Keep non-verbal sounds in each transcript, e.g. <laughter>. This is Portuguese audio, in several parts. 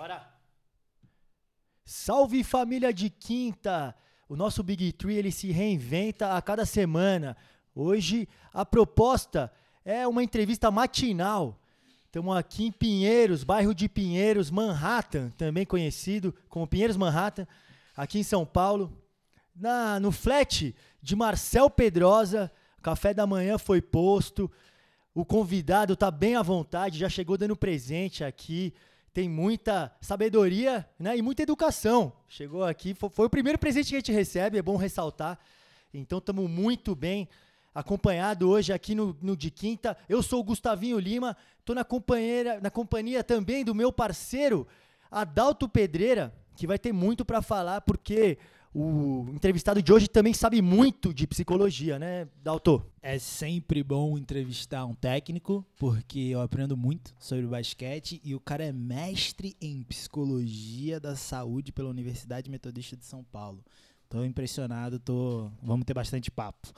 Bora! Salve família de quinta! O nosso Big Tree ele se reinventa a cada semana. Hoje a proposta é uma entrevista matinal. Estamos aqui em Pinheiros, bairro de Pinheiros, Manhattan, também conhecido como Pinheiros Manhattan, aqui em São Paulo. Na, no flat de Marcel Pedrosa, café da manhã foi posto. O convidado está bem à vontade, já chegou dando presente aqui. Tem muita sabedoria né, e muita educação. Chegou aqui, foi, foi o primeiro presente que a gente recebe, é bom ressaltar. Então estamos muito bem acompanhado hoje aqui no, no De Quinta. Eu sou o Gustavinho Lima, estou na, na companhia também do meu parceiro Adalto Pedreira, que vai ter muito para falar, porque o entrevistado de hoje também sabe muito de psicologia, né, Dalto? É sempre bom entrevistar um técnico, porque eu aprendo muito sobre basquete e o cara é mestre em psicologia da saúde pela Universidade Metodista de São Paulo. Tô impressionado, tô, vamos ter bastante papo.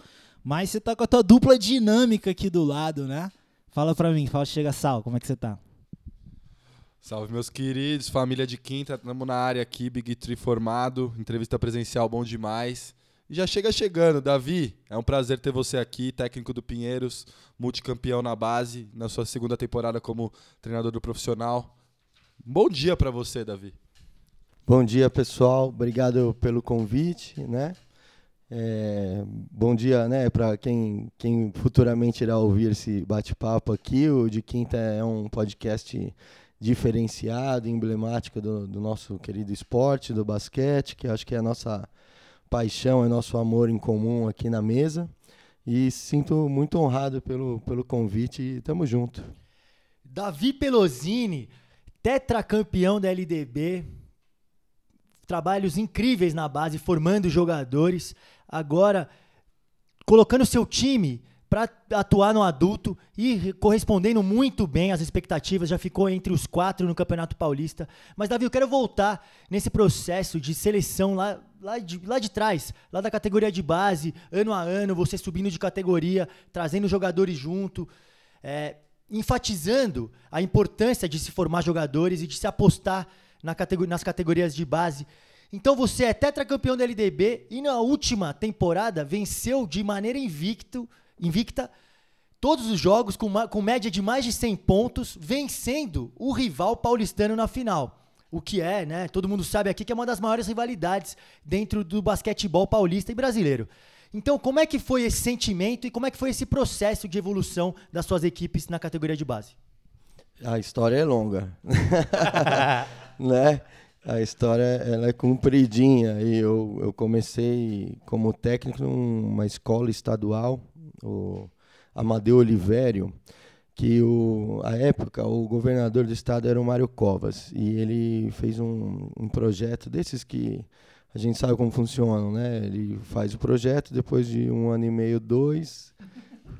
Mas você tá com a tua dupla dinâmica aqui do lado, né? Fala pra mim, fala chega Sal, como é que você tá? Salve, meus queridos, família de quinta, estamos na área aqui, Big Tree formado, entrevista presencial bom demais. E já chega chegando, Davi, é um prazer ter você aqui, técnico do Pinheiros, multicampeão na base, na sua segunda temporada como treinador do profissional. Bom dia para você, Davi. Bom dia, pessoal, obrigado pelo convite, né? É, bom dia, né, para quem, quem futuramente irá ouvir esse bate-papo aqui. O De Quinta é um podcast diferenciado, emblemática do, do, nosso querido esporte, do basquete, que acho que é a nossa paixão, é nosso amor em comum aqui na mesa. E sinto muito honrado pelo, pelo convite e tamo junto. Davi Pelosini, tetracampeão da LDB, trabalhos incríveis na base, formando jogadores, agora colocando seu time para atuar no adulto e correspondendo muito bem às expectativas, já ficou entre os quatro no Campeonato Paulista. Mas, Davi, eu quero voltar nesse processo de seleção lá, lá, de, lá de trás, lá da categoria de base, ano a ano, você subindo de categoria, trazendo jogadores junto, é, enfatizando a importância de se formar jogadores e de se apostar na categor nas categorias de base. Então você é tetracampeão da LDB e na última temporada venceu de maneira invicto invicta todos os jogos com, uma, com média de mais de 100 pontos, vencendo o rival paulistano na final. O que é, né? Todo mundo sabe aqui que é uma das maiores rivalidades dentro do basquetebol paulista e brasileiro. Então, como é que foi esse sentimento e como é que foi esse processo de evolução das suas equipes na categoria de base? A história é longa, <laughs> <laughs> né? A história ela é compridinha e eu, eu comecei como técnico numa escola estadual o Amadeu Olivério, que o, a época o governador do estado era o Mário Covas e ele fez um, um projeto desses que a gente sabe como funcionam, né? Ele faz o projeto, depois de um ano e meio, dois,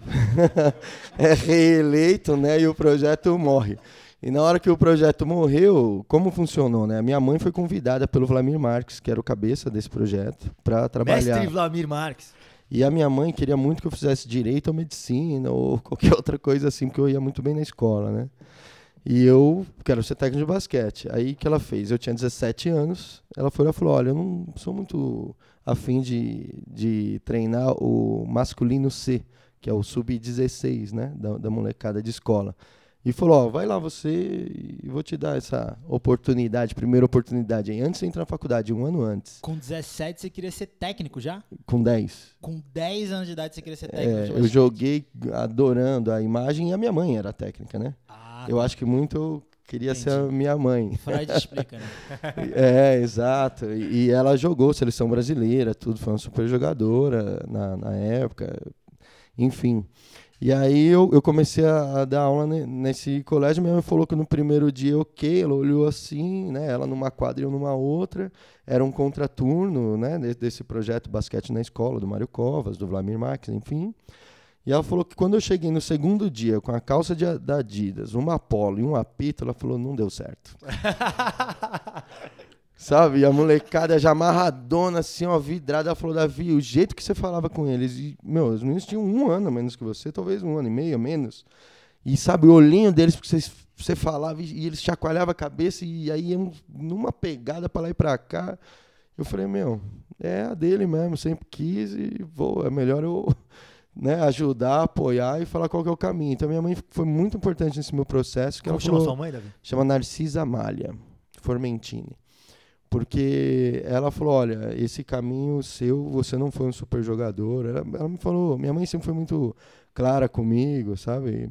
<laughs> é reeleito, né? E o projeto morre. E na hora que o projeto morreu, como funcionou, né? A minha mãe foi convidada pelo Vladimir Marques, que era o cabeça desse projeto, para trabalhar. Mestre Vladimir Marques. E a minha mãe queria muito que eu fizesse direito ou medicina ou <laughs> qualquer outra coisa assim, porque eu ia muito bem na escola, né? E eu quero ser técnico de basquete. Aí que ela fez? Eu tinha 17 anos. Ela foi e falou: Olha, eu não sou muito afim de, de treinar o masculino C, que é o sub-16, né? Da, da molecada de escola. E falou, ó, vai lá você e vou te dar essa oportunidade, primeira oportunidade aí, antes de entrar na faculdade, um ano antes. Com 17 você queria ser técnico já? Com 10. Com 10 anos de idade você queria ser técnico? É, eu joguei adorando a imagem e a minha mãe era técnica, né? Ah, eu tá. acho que muito eu queria Entendi. ser a minha mãe. Freud explica, né? <laughs> é, exato. E, e, ela jogou seleção brasileira, tudo, foi uma super jogadora na, na época, enfim. E aí eu, eu comecei a, dar aula nesse colégio. Minha mãe falou que no primeiro dia, ok, ela olhou assim, né? Ela numa quadra e eu numa outra. Era um contraturno, né? Desse projeto Basquete na Escola, do Mário Covas, do Vladimir Marques, enfim. E ela falou que quando eu cheguei no segundo dia com a calça de, da Adidas, uma polo e um apito, ela falou, não deu certo. <laughs> Sabe? E a molecada já amarradona, assim, ó, vidrada. Ela falou, Davi, o jeito que você falava com eles. E, meu, os meninos tinham um ano a menos que você, talvez um ano e meio a menos. E sabe, o olhinho deles, porque vocês, você falava e eles chacoalhavam a cabeça e aí iam numa pegada para lá e para cá. Eu falei, meu, é a dele mesmo, sempre quis e vou, é melhor eu <laughs> né, ajudar, apoiar e falar qual que é o caminho. Então minha mãe foi muito importante nesse meu processo. Que Como ela chama falou, sua mãe, Davi? chama Narcisa Malha Formentini. Porque ela falou, olha, esse caminho seu, você não foi um super jogador. Ela, ela me falou, minha mãe sempre foi muito clara comigo, sabe?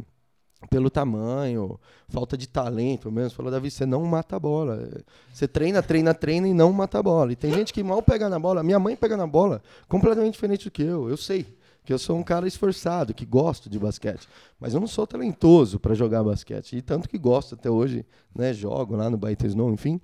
Pelo tamanho, falta de talento mesmo. Falou, Davi, você não mata a bola. Você treina, treina, treina e não mata a bola. E tem gente que mal pega na bola. Minha mãe pega na bola completamente diferente do que eu. Eu sei que eu sou um cara esforçado, que gosto de basquete. Mas eu não sou talentoso para jogar basquete. E tanto que gosto até hoje, né? Jogo lá no Baita Snow, enfim.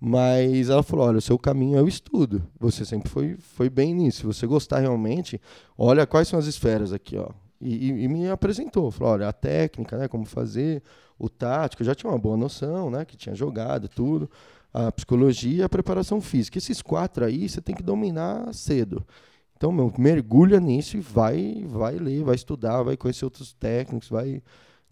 Mas ela falou: olha, o seu caminho é o estudo. Você sempre foi, foi bem nisso. Se você gostar realmente, olha quais são as esferas aqui, ó. E, e, e me apresentou, falou, olha, a técnica, né, como fazer, o tático, eu já tinha uma boa noção, né, que tinha jogado, tudo, a psicologia e a preparação física. Esses quatro aí você tem que dominar cedo. Então, meu, mergulha nisso e vai, vai ler, vai estudar, vai conhecer outros técnicos, vai,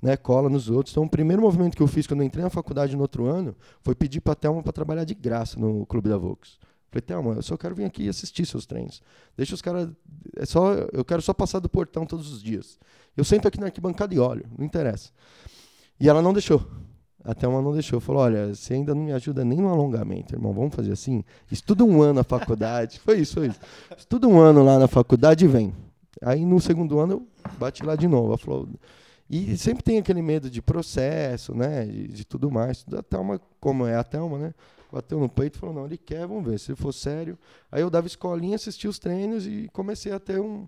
né, cola nos outros. Então, o primeiro movimento que eu fiz quando eu entrei na faculdade no outro ano foi pedir para a Thelma para trabalhar de graça no Clube da Vox. Falei, Thelma, eu só quero vir aqui assistir seus treinos. Deixa os caras. É só, eu quero só passar do portão todos os dias. Eu sento aqui na arquibancada e olho, não interessa. E ela não deixou. A Thelma não deixou. Falou: olha, você ainda não me ajuda nem no alongamento, irmão. Vamos fazer assim? Estuda um ano na faculdade. <laughs> foi isso, foi isso. Estuda um ano lá na faculdade e vem. Aí no segundo ano eu bati lá de novo. Ela falou. E sempre tem aquele medo de processo, né? De, de tudo mais. A Thelma, como é a Thelma, né? bateu no peito e falou, não, ele quer, vamos ver, se for sério. Aí eu dava escolinha, assistia os treinos e comecei a ter um,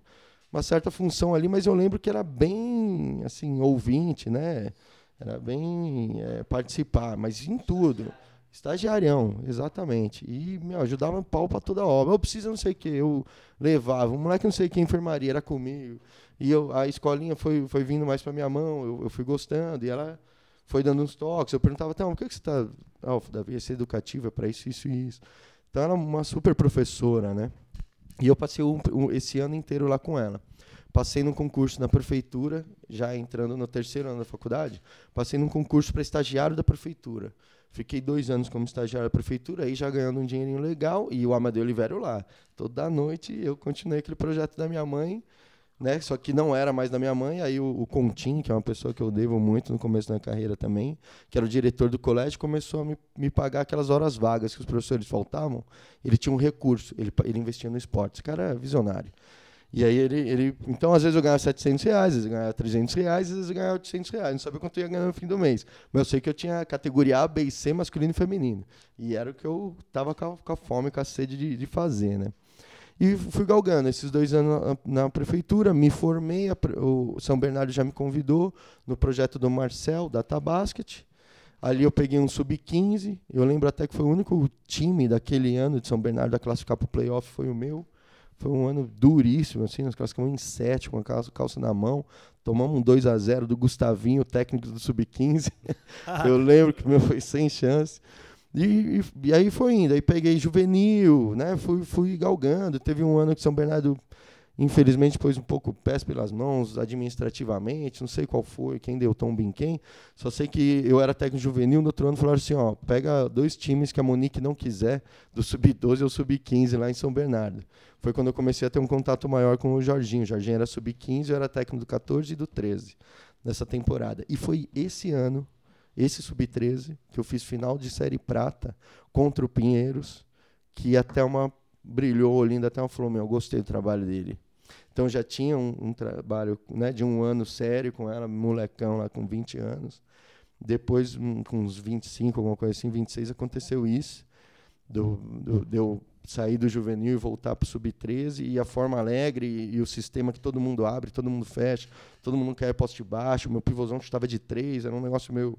uma certa função ali, mas eu lembro que era bem, assim, ouvinte, né? Era bem é, participar, mas em tudo. Estagiarião, exatamente. E me ajudava pau para toda obra. Eu preciso não sei o que, eu levava. Um moleque não sei que enfermaria era comigo. E eu, a escolinha foi, foi vindo mais para minha mão, eu, eu fui gostando. E ela foi dando uns toques. Eu perguntava, então, por que, que você está. Ah, Davi, esse educativo é para isso, isso e isso. Então, ela era uma super professora, né? E eu passei um, um, esse ano inteiro lá com ela. Passei num concurso na prefeitura, já entrando no terceiro ano da faculdade, passei num concurso para estagiário da prefeitura. Fiquei dois anos como estagiário da prefeitura, aí já ganhando um dinheirinho legal, e o Amadeu Oliveira lá. Toda noite eu continuei aquele projeto da minha mãe, né? Só que não era mais da minha mãe. Aí o, o Contim, que é uma pessoa que eu devo muito no começo da minha carreira também, que era o diretor do colégio, começou a me, me pagar aquelas horas vagas que os professores faltavam. Ele tinha um recurso, ele, ele investia no esporte. Esse cara é visionário. E aí ele, ele. Então, às vezes eu ganhava 700 reais, às vezes eu ganhava 300 reais, às vezes eu ganhava 800 reais. Não sabia quanto eu ia ganhar no fim do mês. Mas eu sei que eu tinha categoria A, B e C, masculino e feminino. E era o que eu tava com a, com a fome, com a sede de, de fazer, né? E fui galgando esses dois anos na, na prefeitura, me formei, a, o São Bernardo já me convidou no projeto do Marcel, Data Basket. Ali eu peguei um sub-15, eu lembro até que foi o único time daquele ano de São Bernardo a classificar para o playoff, foi o meu. Foi um ano duríssimo, assim, nós classificamos em sete, com a calça, calça na mão. Tomamos um 2 a 0 do Gustavinho, técnico do sub-15. <laughs> eu lembro que o meu foi sem chance. E, e, aí foi indo, aí peguei juvenil, né? Fui, fui galgando. Teve um ano que São Bernardo, infelizmente, pôs um pouco pés pelas mãos administrativamente, não sei qual foi, quem deu tom bem quem. Só sei que eu era técnico juvenil, no outro ano falaram assim, ó, pega dois times que a Monique não quiser, do sub-12 ou sub-15 lá em São Bernardo. Foi quando eu comecei a ter um contato maior com o Jorginho. O Jorginho era sub-15, eu era técnico do 14 e do 13 nessa temporada. E foi esse ano esse sub-13, que eu fiz final de série prata contra o Pinheiros, que até uma brilhou o olhinho, até uma falou, meu, eu gostei do trabalho dele. Então já tinha um, um trabalho né, de um ano sério com ela, molecão lá com 20 anos. Depois, um, com uns 25, alguma coisa assim, 26, aconteceu isso. Do, do, de eu sair do juvenil e voltar para o sub-13 e a forma alegre e, e, o sistema que todo mundo abre, todo mundo fecha, todo mundo quer poste baixo. Meu pivôzão estava de três, era um negócio meio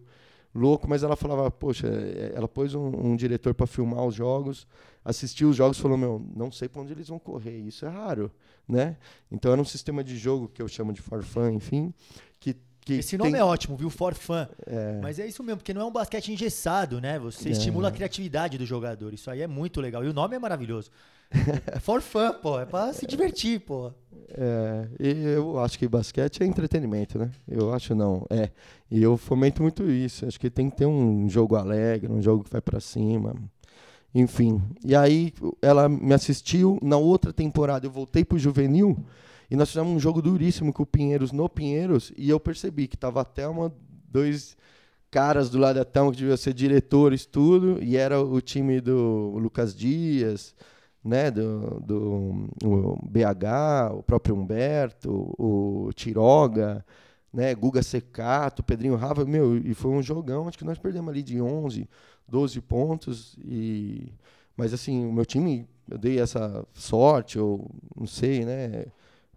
louco, mas ela falava, poxa, é, ela pôs um, um diretor para filmar os jogos, assistiu os jogos e falou, meu, não sei para onde eles vão correr, isso é raro, né? Então era um sistema de jogo que eu chamo de farfã, enfim, que, que Esse nome tem- é ótimo, viu? For fun. é, Mas é isso mesmo, porque não é um basquete engessado, né? Você É. estimula a criatividade do jogador. Isso aí é muito legal. E o nome é maravilhoso. É <laughs> for fun, pô. É pra se divertir, pô. É, eu acho que basquete é entretenimento, né? Eu acho não, é. E eu fomento muito isso. Acho que tem que ter um jogo alegre, um jogo que vai pra cima. Enfim. E aí ela me assistiu. Na outra temporada eu voltei pro juvenil e nós fizemos um jogo duríssimo com o Pinheiros no Pinheiros e eu percebi que tava até uma dois caras do lado da Thelma que deviam ser diretores tudo e era o time do Lucas Dias, né, do, do o BH, o próprio Humberto, o Tiroga, né, Guga Secato, Pedrinho Rava, meu, e foi um jogão, acho que nós perdemos ali de 11, 12 pontos e mas assim, o meu time, eu dei essa sorte ou não sei, né,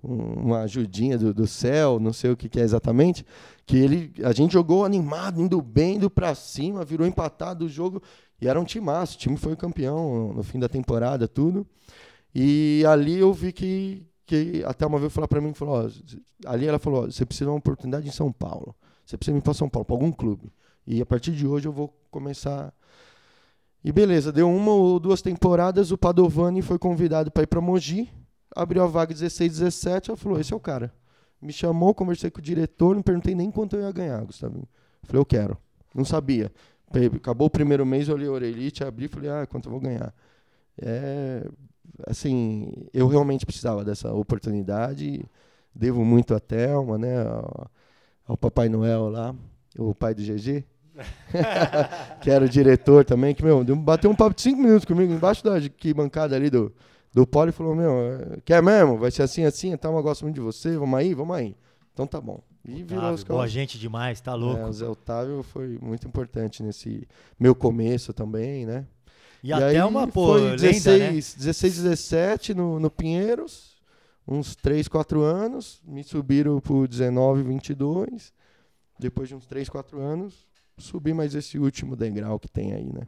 um- uma ajudinha do, do céu, não sei o que, que é exatamente, que ele, a gente jogou animado, indo bem, indo pra cima, virou empatado o jogo e era um timaço, o time foi campeão no fim da temporada, tudo. E ali eu vi que, que até uma vez falar para mim, falou, ó, ali ela falou, ó, você precisa de uma oportunidade em São Paulo. Você precisa ir para São Paulo, para algum clube. E a partir de hoje eu vou começar. E beleza, deu uma ou duas temporadas, o Padovani foi convidado para ir para Mogi, abriu a vaga 16, 17, ela falou, esse é o cara. Me chamou, conversei com o diretor, não perguntei nem quanto eu ia ganhar, Gustavo. Falei, eu quero. Não sabia. Acabou o primeiro mês, eu olhei a orelhite, abri e falei, ah, quanto eu vou ganhar. É, assim, eu realmente precisava dessa oportunidade. Devo muito à Thelma, né? Ao, ao Papai Noel lá, o pai do GG. <laughs> que era o diretor também, que, meu, bateu um papo de cinco minutos comigo embaixo da bancada ali do, do polo e falou, meu, quer mesmo? Vai ser assim, assim, então eu gosto muito de você, vamos aí, vamos aí. Então tá bom. E virou os boa caras. gente demais, tá louco. É, o Zé Otávio foi muito importante nesse meu começo também, né? e até uma, pô, foi lenda, 16, né? 16, 17 no, no Pinheiros, uns 3, 4 anos, me subiram pro 19, 22. Depois de uns 3, 4 anos, subi mais esse último degrau que tem aí, né?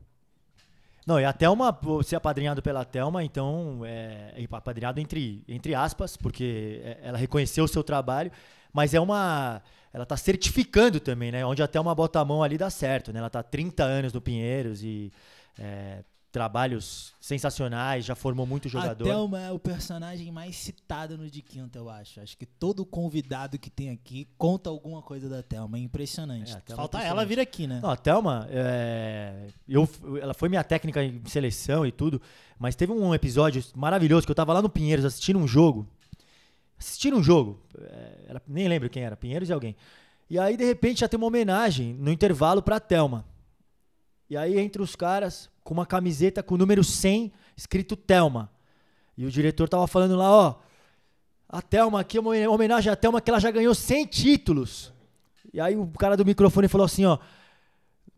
Não, e a Thelma, ser apadrinhado pela Thelma, então, é, é apadrinhado entre, entre aspas, porque é, ela reconheceu o seu trabalho, mas é uma. Ela tá certificando também, né? Onde a Thelma bota a mão ali dá certo, né? Ela tá há 30 anos no Pinheiros e é, trabalhos sensacionais, já formou muito jogador. A Thelma é o personagem mais citado no De Quinta, eu acho. Acho que todo convidado que tem aqui conta alguma coisa da Thelma. É impressionante. É, Thelma é Falta impressionante. ela vir aqui, né? Não, a Thelma, é, eu, ela foi minha técnica em seleção e tudo, mas teve um episódio maravilhoso que eu tava lá no Pinheiros assistindo um jogo. Assistindo um jogo, é, era- nem lembro quem era, Pinheiros e alguém. E aí, de repente, já tem uma homenagem no intervalo pra Thelma. E aí entra os caras com uma camiseta com o número 100 escrito Thelma. E o diretor tava falando lá, ó, a Thelma aqui é uma homenagem à Thelma que ela já ganhou 100 títulos. E aí o cara do microfone falou assim, ó,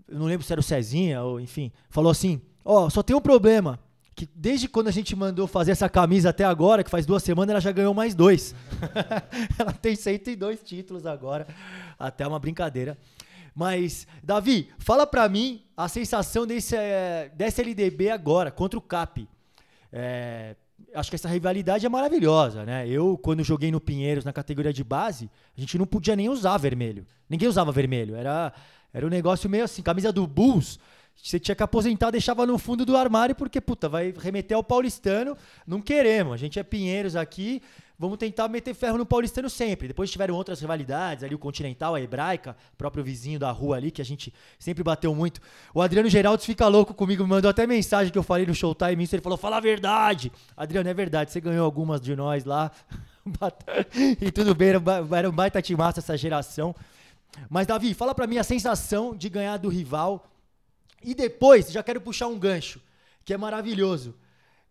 eu não lembro se era o Cezinha ou enfim, falou assim, ó, só tem um problema, que desde quando a gente mandou fazer essa camisa até agora, que faz duas semanas, ela já ganhou mais dois. <laughs> ela tem 102 títulos agora, até uma brincadeira. Mas, Davi, fala pra mim a sensação desse, eh, dessa LDB agora, contra o CAP. É, acho que essa rivalidade é maravilhosa, né? Eu, quando joguei no Pinheiros, na categoria de base, a gente não podia nem usar vermelho. Ninguém usava vermelho. Era, era um negócio meio assim, camisa do Bulls, você tinha que aposentar, deixava no fundo do armário, porque, puta, vai remeter ao paulistano, não queremos. A gente é Pinheiros aqui, vamos tentar meter ferro no paulistano sempre. Depois tiveram outras rivalidades, ali o Continental, a Hebraica, próprio vizinho da rua ali, que a gente sempre bateu muito. O Adriano Geraldes fica louco comigo, me mandou até mensagem que eu falei no Showtime isso, ele falou, fala a verdade. Adriano, é verdade, você ganhou algumas de nós lá. <laughs> e tudo bem, era um baita timaço essa geração. Mas, Davi, fala pra mim a sensação de ganhar do rival. E depois, já quero puxar um gancho, que é maravilhoso.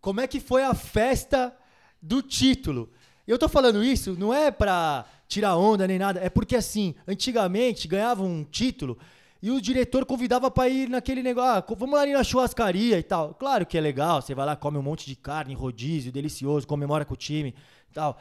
Como é que foi a festa do título? Eu tô falando isso não é pra tirar onda nem nada, é porque assim, antigamente ganhava um título e o diretor convidava pra ir naquele negócio, ah, vamos lá ali na churrascaria e tal. Claro que é legal, você vai lá, come um monte de carne, rodízio, delicioso, comemora com o time e tal.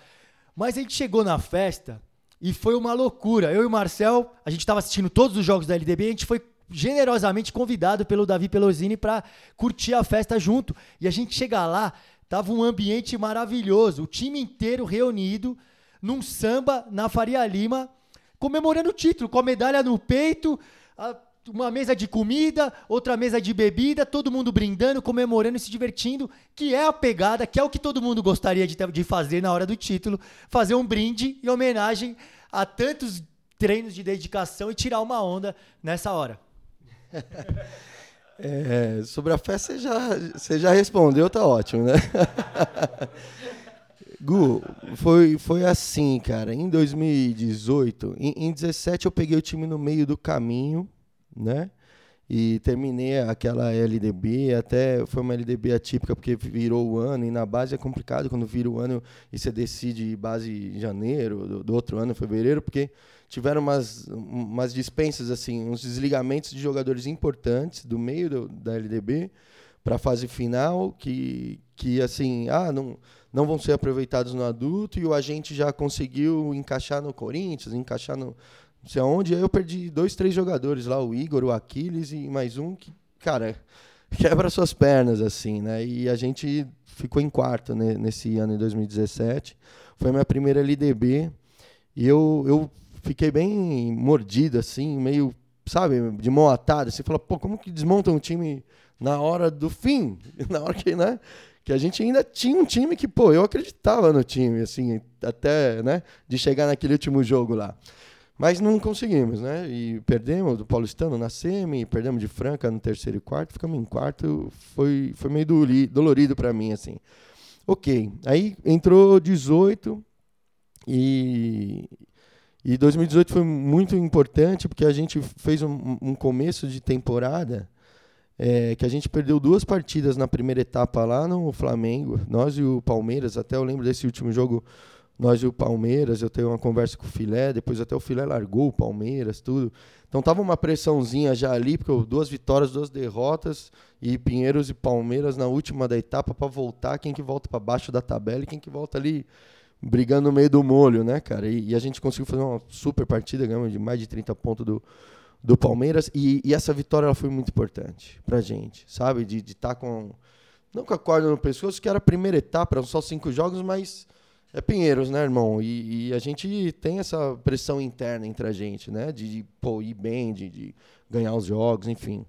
Mas a gente chegou na festa e foi uma loucura. Eu e o Marcel, a gente estava assistindo todos os jogos da LDB a gente foi generosamente convidado pelo Davi Pelosini para curtir a festa junto. E a gente chega lá, tava um ambiente maravilhoso, o time inteiro reunido num samba na Faria Lima, comemorando o título, com a medalha no peito, a- uma mesa de comida, outra mesa de bebida, todo mundo brindando, comemorando e se divertindo, que é a pegada, que é o que todo mundo gostaria de, de fazer na hora do título, fazer um brinde em homenagem a tantos treinos de dedicação e tirar uma onda nessa hora. <laughs> É, sobre a festa você já, você já respondeu, tá ótimo, né? <laughs> Gu, foi, foi assim, cara. Em 2018, em, em 17 eu peguei o time no meio do caminho, né? E terminei aquela LDB, até foi uma LDB atípica porque virou o ano, e na base é complicado quando vira o ano e você decide base em janeiro, do, do outro ano, fevereiro, porque tiveram umas, umas dispensas, assim, uns desligamentos de jogadores importantes do meio do- da LDB para a fase final, que, que assim, ah, não, não vão ser aproveitados no adulto, e o agente já conseguiu encaixar no Corinthians, encaixar no não sei aonde, aí eu perdi dois, três jogadores lá, o Igor, o Aquiles e mais um que, cara, <laughs> quebra suas pernas, assim, né? E a gente ficou em quarto né, nesse ano, em 2017. Foi minha primeira LDB. E eu, eu fiquei bem mordido, assim, meio, sabe, de mão atada. Você fala, pô, como que desmontam um time na hora do fim? <laughs> Na hora que, né? Que a gente ainda tinha um time que, pô, eu acreditava no time, assim, até, né? De chegar naquele último jogo lá. Mas não conseguimos, né? E perdemos do Paulistano na semi, perdemos de Franca no terceiro e quarto, ficamos em quarto. Foi, foi meio dolorido para mim, assim. Ok. Aí entrou 18 e, e 2018 foi muito importante porque a gente fez um, um começo de temporada é, que a gente perdeu duas partidas na primeira etapa lá no Flamengo. Nós e o Palmeiras, até eu lembro desse último jogo, nós e o Palmeiras, eu tenho uma conversa com o Filé, depois até o Filé largou o Palmeiras, tudo. Então tava uma pressãozinha já ali, porque duas vitórias, duas derrotas, e Pinheiros e Palmeiras na última da etapa para voltar, quem que volta para baixo da tabela e quem que volta ali brigando no meio do molho, né, cara? E, e a gente conseguiu fazer uma super partida, ganhamos de mais de 30 pontos do, do Palmeiras, e, e essa vitória ela foi muito importante pra gente, sabe? De estar com. Não com a corda no pescoço, que era a primeira etapa, eram só cinco jogos, mas é Pinheiros, né, irmão? E, e a gente tem essa pressão interna entre a gente, né? De, de pô, ir bem, de, de ganhar os jogos, enfim.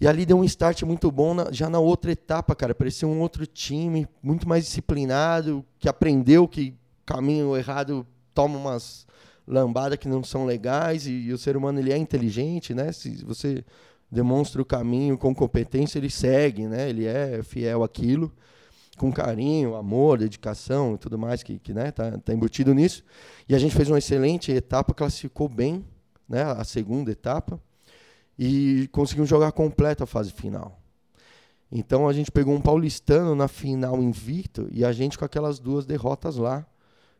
E ali deu um start muito bom na- já na outra etapa, cara. Parecia um outro time, muito mais disciplinado, que aprendeu que caminho errado toma umas lambadas que não são legais. E, e o ser humano ele é inteligente, né? Se você demonstra o caminho com competência, ele segue, né? Ele é fiel àquilo com carinho, amor, dedicação e tudo mais que, que né, tá, tá embutido nisso. E a gente fez uma excelente etapa, classificou bem, né, a segunda etapa, e conseguimos jogar completa a fase final. Então a gente pegou um paulistano na final invicto e a gente com aquelas duas derrotas lá,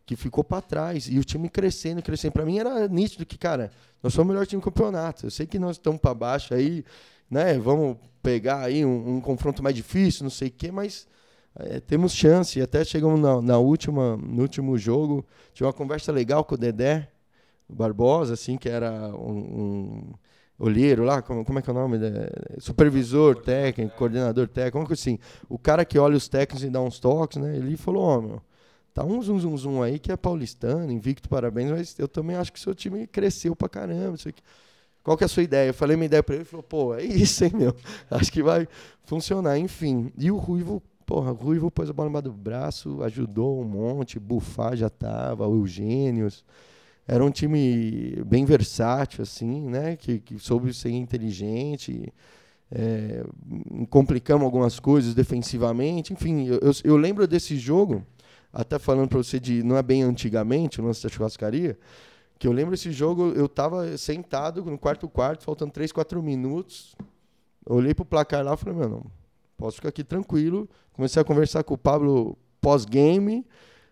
que ficou para trás. E o time crescendo, crescendo. Para mim era nítido que, cara, nós somos o melhor time do campeonato. Eu sei que nós estamos para baixo aí, né? Vamos pegar aí um, um confronto mais difícil, não sei o quê, mas é, temos chance. E até chegamos na, na última, no último jogo, tive uma conversa legal com o Dedé Barbosa, assim, que era um, um olheiro lá, como, como é que é o nome? É, supervisor técnico, coordenador técnico, uma coisa assim. O cara que olha os técnicos e dá uns toques, né? Ele falou, ó, meu, tá um zum zum zum aí que é paulistano, invicto, parabéns, mas eu também acho que o seu time cresceu pra caramba, isso aqui. Qual que é a sua ideia? Eu falei minha ideia pra ele, ele falou, pô, é isso, hein, meu? <laughs> Acho que vai funcionar, enfim. E o Ruivo, porra, o Ruivo pôs a bola embaixo do braço, ajudou um monte, Bufá já tava, o Eugênios. Era um time bem versátil, assim, né? Que, que soube ser inteligente. É, complicamos algumas coisas defensivamente. Enfim, eu, eu, lembro desse jogo, até falando para você de não é bem antigamente, o lance da churrascaria, que eu lembro desse jogo, eu estava sentado no quarto quarto, faltando 3, 4 minutos. Olhei pro placar lá e falei, meu, não, posso ficar aqui tranquilo. Comecei a conversar com o Pablo pós-game,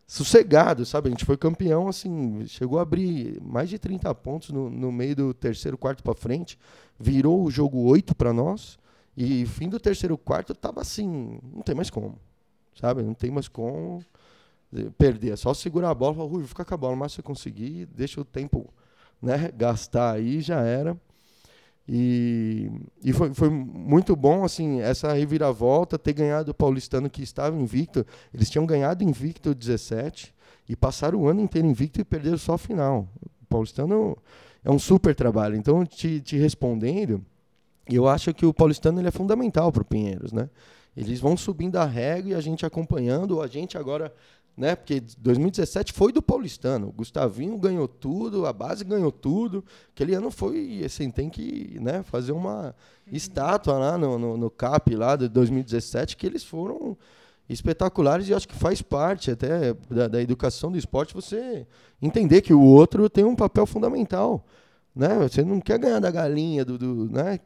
sossegado, sabe? A gente foi campeão, assim, chegou a abrir mais de 30 pontos no, no meio do terceiro quarto para frente, virou o jogo 8 para nós, e fim do terceiro quarto tava assim, não tem mais como, sabe? Não tem mais como perder, é só segurar a bola, falar, Rui, fica com a bola, mas se você conseguir, deixa o tempo né, gastar aí, já era. E, e foi, foi muito bom assim essa reviravolta, ter ganhado o Paulistano que estava invicto. Eles tinham ganhado invicto 17 e passaram o ano inteiro invicto e perderam só a final. paulistano é um super trabalho. Então, te, te respondendo, eu acho que o paulistano ele é fundamental para o Pinheiros, né? Eles vão subindo a régua e a gente acompanhando, a gente agora, né? Porque 2017 foi do paulistano. O Gustavinho ganhou tudo, a base ganhou tudo. Aquele ano foi, assim, tem que né, fazer uma estátua lá no, no, no CAP lá de 2017, que eles foram espetaculares e acho que faz parte até da, da, educação do esporte você entender que o outro tem um papel fundamental. Né? Você não quer ganhar da galinha, do, do né?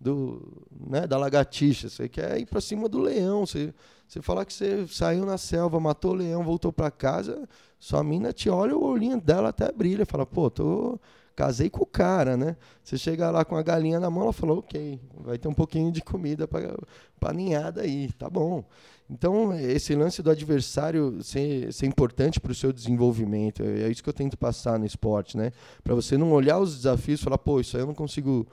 Do, né? da lagartixa, você quer ir para cima do leão. Você, você falar que você saiu na selva, matou o leão, voltou para casa, sua mina te olha, o olhinho dela até brilha, fala, pô, tô casei com o cara, né? Você chega lá com a galinha na mão, ela falou, ok, vai ter um pouquinho de comida para ninhada aí, tá bom. Então, esse lance do adversário ser, ser importante para o seu desenvolvimento, é isso que eu tento passar no esporte, né? Para você não olhar os desafios e falar, pô, isso aí eu não consigo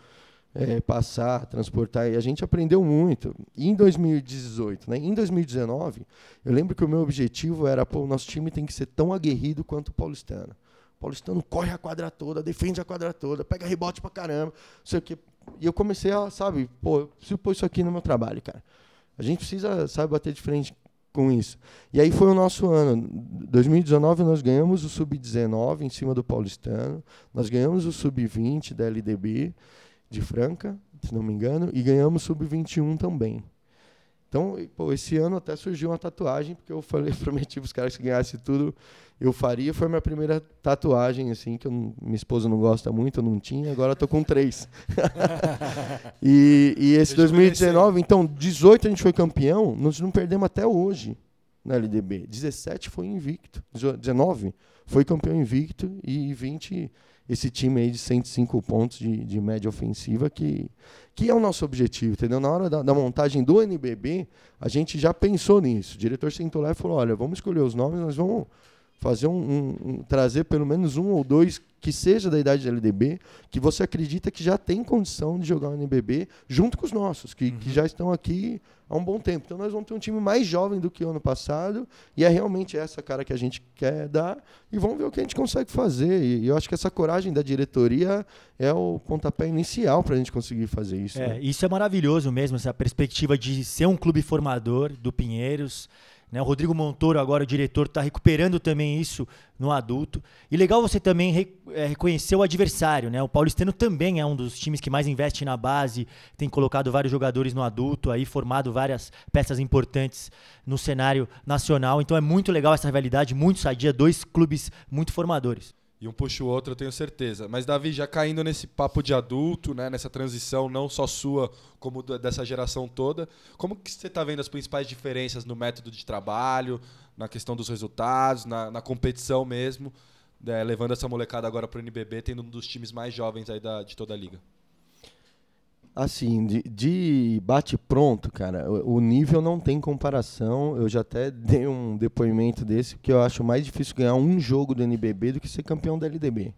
é, passar, transportar. E a gente aprendeu muito. E em 2018, né? Em 2019, eu lembro que o meu objetivo era, pô, o nosso time tem que ser tão aguerrido quanto o paulistano. O paulistano corre a quadra toda, defende a quadra toda, pega rebote pra caramba, não sei o quê. E eu comecei a, sabe, pô, preciso pôr isso aqui no meu trabalho, cara. A gente precisa, sabe, bater de frente com isso. E aí foi o nosso ano. 2019 nós ganhamos o sub-19 em cima do Paulistano, nós ganhamos o sub-20 da LDB de Franca, se não me engano, e ganhamos o sub-21 também. Então, pô, esse ano até surgiu uma tatuagem, porque eu falei, <laughs> prometi para os caras que ganhasse tudo, eu faria. Foi a minha primeira tatuagem, assim, que eu, minha esposa não gosta muito, eu não tinha, agora estou com três. <laughs> e, e esse 2019, então, 18 a gente foi campeão, nós não perdemos até hoje na LDB. 17 foi invicto, 19 foi campeão invicto e 20 esse time aí de 105 pontos de, de média ofensiva, que, que é o nosso objetivo, entendeu? Na hora da, da, montagem do NBB, a gente já pensou nisso. O diretor sentou lá e falou: olha, vamos escolher os nomes, nós vamos fazer um, um, um, trazer pelo menos um ou dois que seja da idade da LDB, que você acredita que já tem condição de jogar o NBB junto com os nossos, que, uhum. que já estão aqui há um bom tempo. Então nós vamos ter um time mais jovem do que o ano passado, e é realmente essa cara que a gente quer dar, e vamos ver o que a gente consegue fazer. E, e eu acho que essa coragem da diretoria é o pontapé inicial para a gente conseguir fazer isso. É, né? Isso é maravilhoso mesmo, essa perspectiva de ser um clube formador do Pinheiros. Né? O Rodrigo Montoro, agora o diretor, está recuperando também isso no adulto. E legal você também re, é, reconhecer o adversário. Né? O Paulistano também é um dos times que mais investe na base, tem colocado vários jogadores no adulto, aí formado várias peças importantes no cenário nacional. Então é muito legal essa rivalidade, muito sadia, dois clubes muito formadores. E um puxa o outro, eu tenho certeza. Mas, Davi, já caindo nesse papo de adulto, né, nessa transição não só sua, como dessa geração toda, como que você está vendo as principais diferenças no método de trabalho, na questão dos resultados, na, na competição mesmo, né, levando essa molecada agora para o NBB, tendo um dos times mais jovens aí da, de toda a liga? Assim, de, de bate-pronto, cara, o, o, nível não tem comparação. Eu já até dei um depoimento desse, porque eu acho mais difícil ganhar um jogo do NBB do que ser campeão da LDB.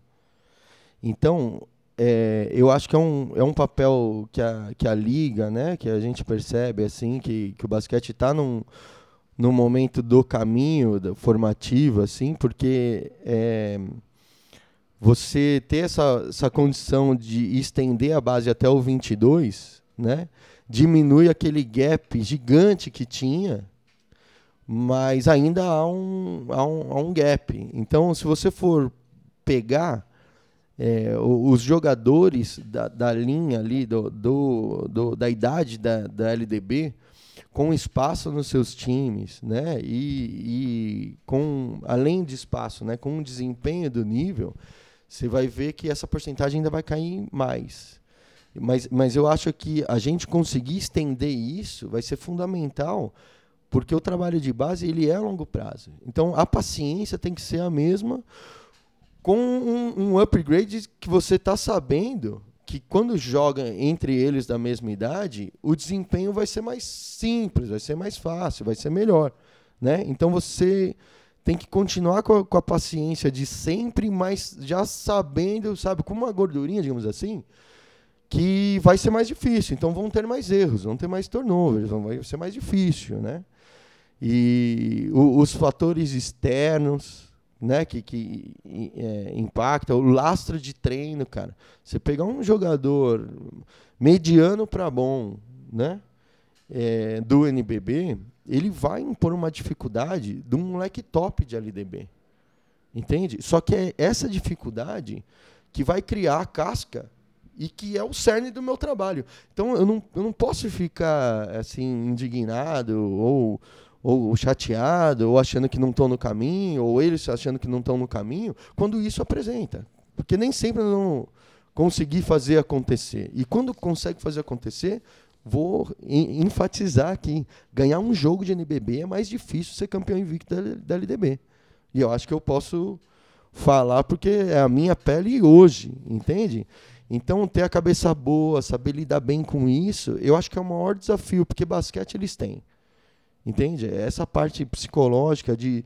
Então, é, eu acho que é um, é um papel que a, que a liga, né, que a gente percebe, assim, que, que o basquete está num, num momento do caminho do, formativo, assim, porque... É, você ter essa, essa condição de estender a base até o 22, né? diminui aquele gap gigante que tinha, mas ainda há um, há um, há um gap. Então, se você for pegar é, os jogadores da, da linha ali, do, do, do, da idade da, da LDB, com espaço nos seus times, né? E, e com além de espaço, né? Com um desempenho do nível, você vai ver que essa porcentagem ainda vai cair mais. Mas, mas eu acho que a gente conseguir estender isso vai ser fundamental, porque o trabalho de base ele é a longo prazo. Então a paciência tem que ser a mesma, com um, um upgrade que você está sabendo que quando joga entre eles da mesma idade, o desempenho vai ser mais simples, vai ser mais fácil, vai ser melhor. Né? Então você tem que continuar com a, com a, paciência de sempre, mas já sabendo, sabe, com uma gordurinha, digamos assim, que vai ser mais difícil. Então vão ter mais erros, vão ter mais turnovers, vai ser mais difícil, né? E o, os fatores externos, né, que, que é, impacta, o lastro de treino, cara. Você pegar um jogador mediano para bom, né, é, do NBB, ele vai impor uma dificuldade de um moleque top de LDB. Entende? Só que é essa dificuldade que vai criar a casca e que é o cerne do meu trabalho. Então eu não, eu não posso ficar assim indignado ou ou chateado, ou achando que não estão no caminho, ou eles achando que não estão no caminho, quando isso apresenta. Porque nem sempre não conseguir fazer acontecer. E quando consegue fazer acontecer, vou enfatizar aqui, ganhar um jogo de NBB é mais difícil ser campeão invicto da, da LDB. E eu acho que eu posso falar porque é a minha pele hoje, entende? Então, ter a cabeça boa, saber lidar bem com isso, eu acho que é o maior desafio, porque basquete eles têm. Entende? É essa parte psicológica de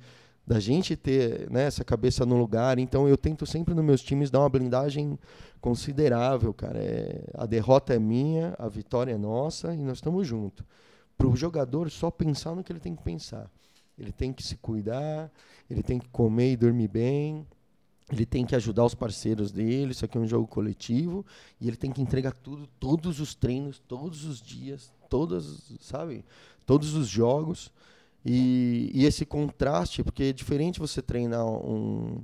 da gente ter né, essa cabeça no lugar. Então eu tento sempre nos meus times dar uma blindagem considerável, cara. É, a derrota é minha, a vitória é nossa e nós estamos juntos. Para o jogador só pensar no que ele tem que pensar. Ele tem que se cuidar, ele tem que comer e dormir bem, ele tem que ajudar os parceiros dele. Isso aqui é um jogo coletivo e ele tem que entregar tudo, todos os treinos, todos os dias, todas, sabe? todos os jogos. E, e, esse contraste, porque é diferente você treinar um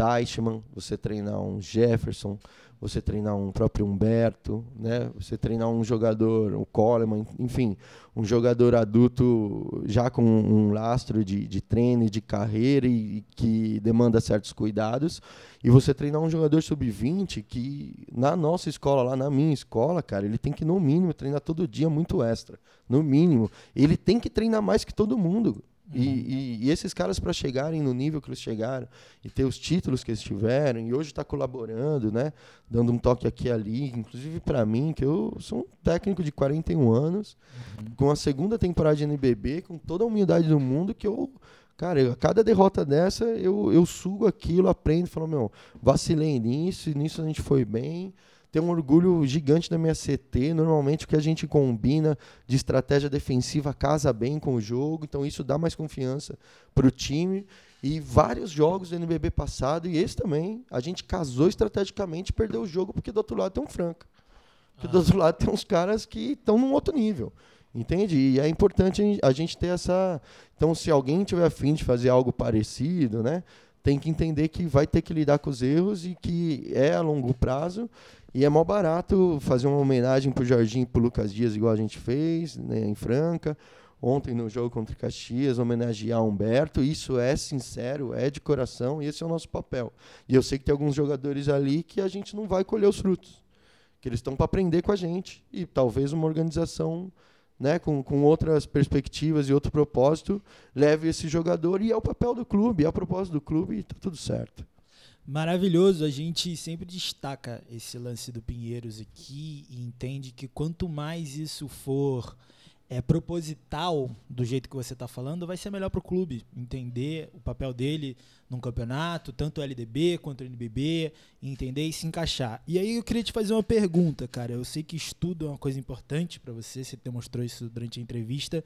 Teichmann, você treinar um Jefferson, você treinar um próprio Humberto, né? Você treinar um jogador, um Coleman, enfim, um jogador adulto já com um lastro de, de treino e de carreira e, e que demanda certos cuidados, e você treinar um jogador sub-20 que na nossa escola, lá na minha escola, cara, ele tem que no mínimo treinar todo dia muito extra, no mínimo. Ele tem que treinar mais que todo mundo. E, e, e, esses caras, para chegarem no nível que eles chegaram e ter os títulos que eles tiveram, e hoje está colaborando, né? dando um toque aqui e ali, inclusive para mim, que eu sou um técnico de 41 anos, uhum. com a segunda temporada de NBB, com toda a humildade do mundo, que eu, cara, a cada derrota dessa, eu, eu sugo aquilo, aprendo, falo, meu, vacilei nisso, nisso a gente foi bem tenho um orgulho gigante da minha CT. Normalmente o que a gente combina de estratégia defensiva casa bem com o jogo, então isso dá mais confiança para o time. E vários jogos do NBB passado, e esse também, a gente casou estrategicamente e perdeu o jogo porque do outro lado tem um Franca. Porque ah. do outro lado tem uns caras que estão num outro nível. Entende? E é importante a gente ter essa. Então, se alguém tiver afim de fazer algo parecido, né? Tem que entender que vai ter que lidar com os erros e que é a longo prazo e é mó barato fazer uma homenagem pro Jorginho e pro Lucas Dias, igual a gente fez, né, em Franca. Ontem no jogo contra Caxias, homenagear Humberto. Isso é sincero, é de coração, e esse é o nosso papel. E eu sei que tem alguns jogadores ali que a gente não vai colher os frutos. Que eles estão para aprender com a gente. E talvez uma organização né, com, com outras perspectivas e outro propósito leve esse jogador. E é o papel do clube, é o propósito do clube e está tudo certo. Maravilhoso, a gente sempre destaca esse lance do Pinheiros aqui e entende que quanto mais isso for é proposital do jeito que você está falando, vai ser melhor para o clube entender o papel dele num campeonato, tanto LDB quanto NBB, entender e se encaixar. E aí eu queria te fazer uma pergunta, cara. Eu sei que estudo é uma coisa importante para você, você demonstrou isso durante a entrevista.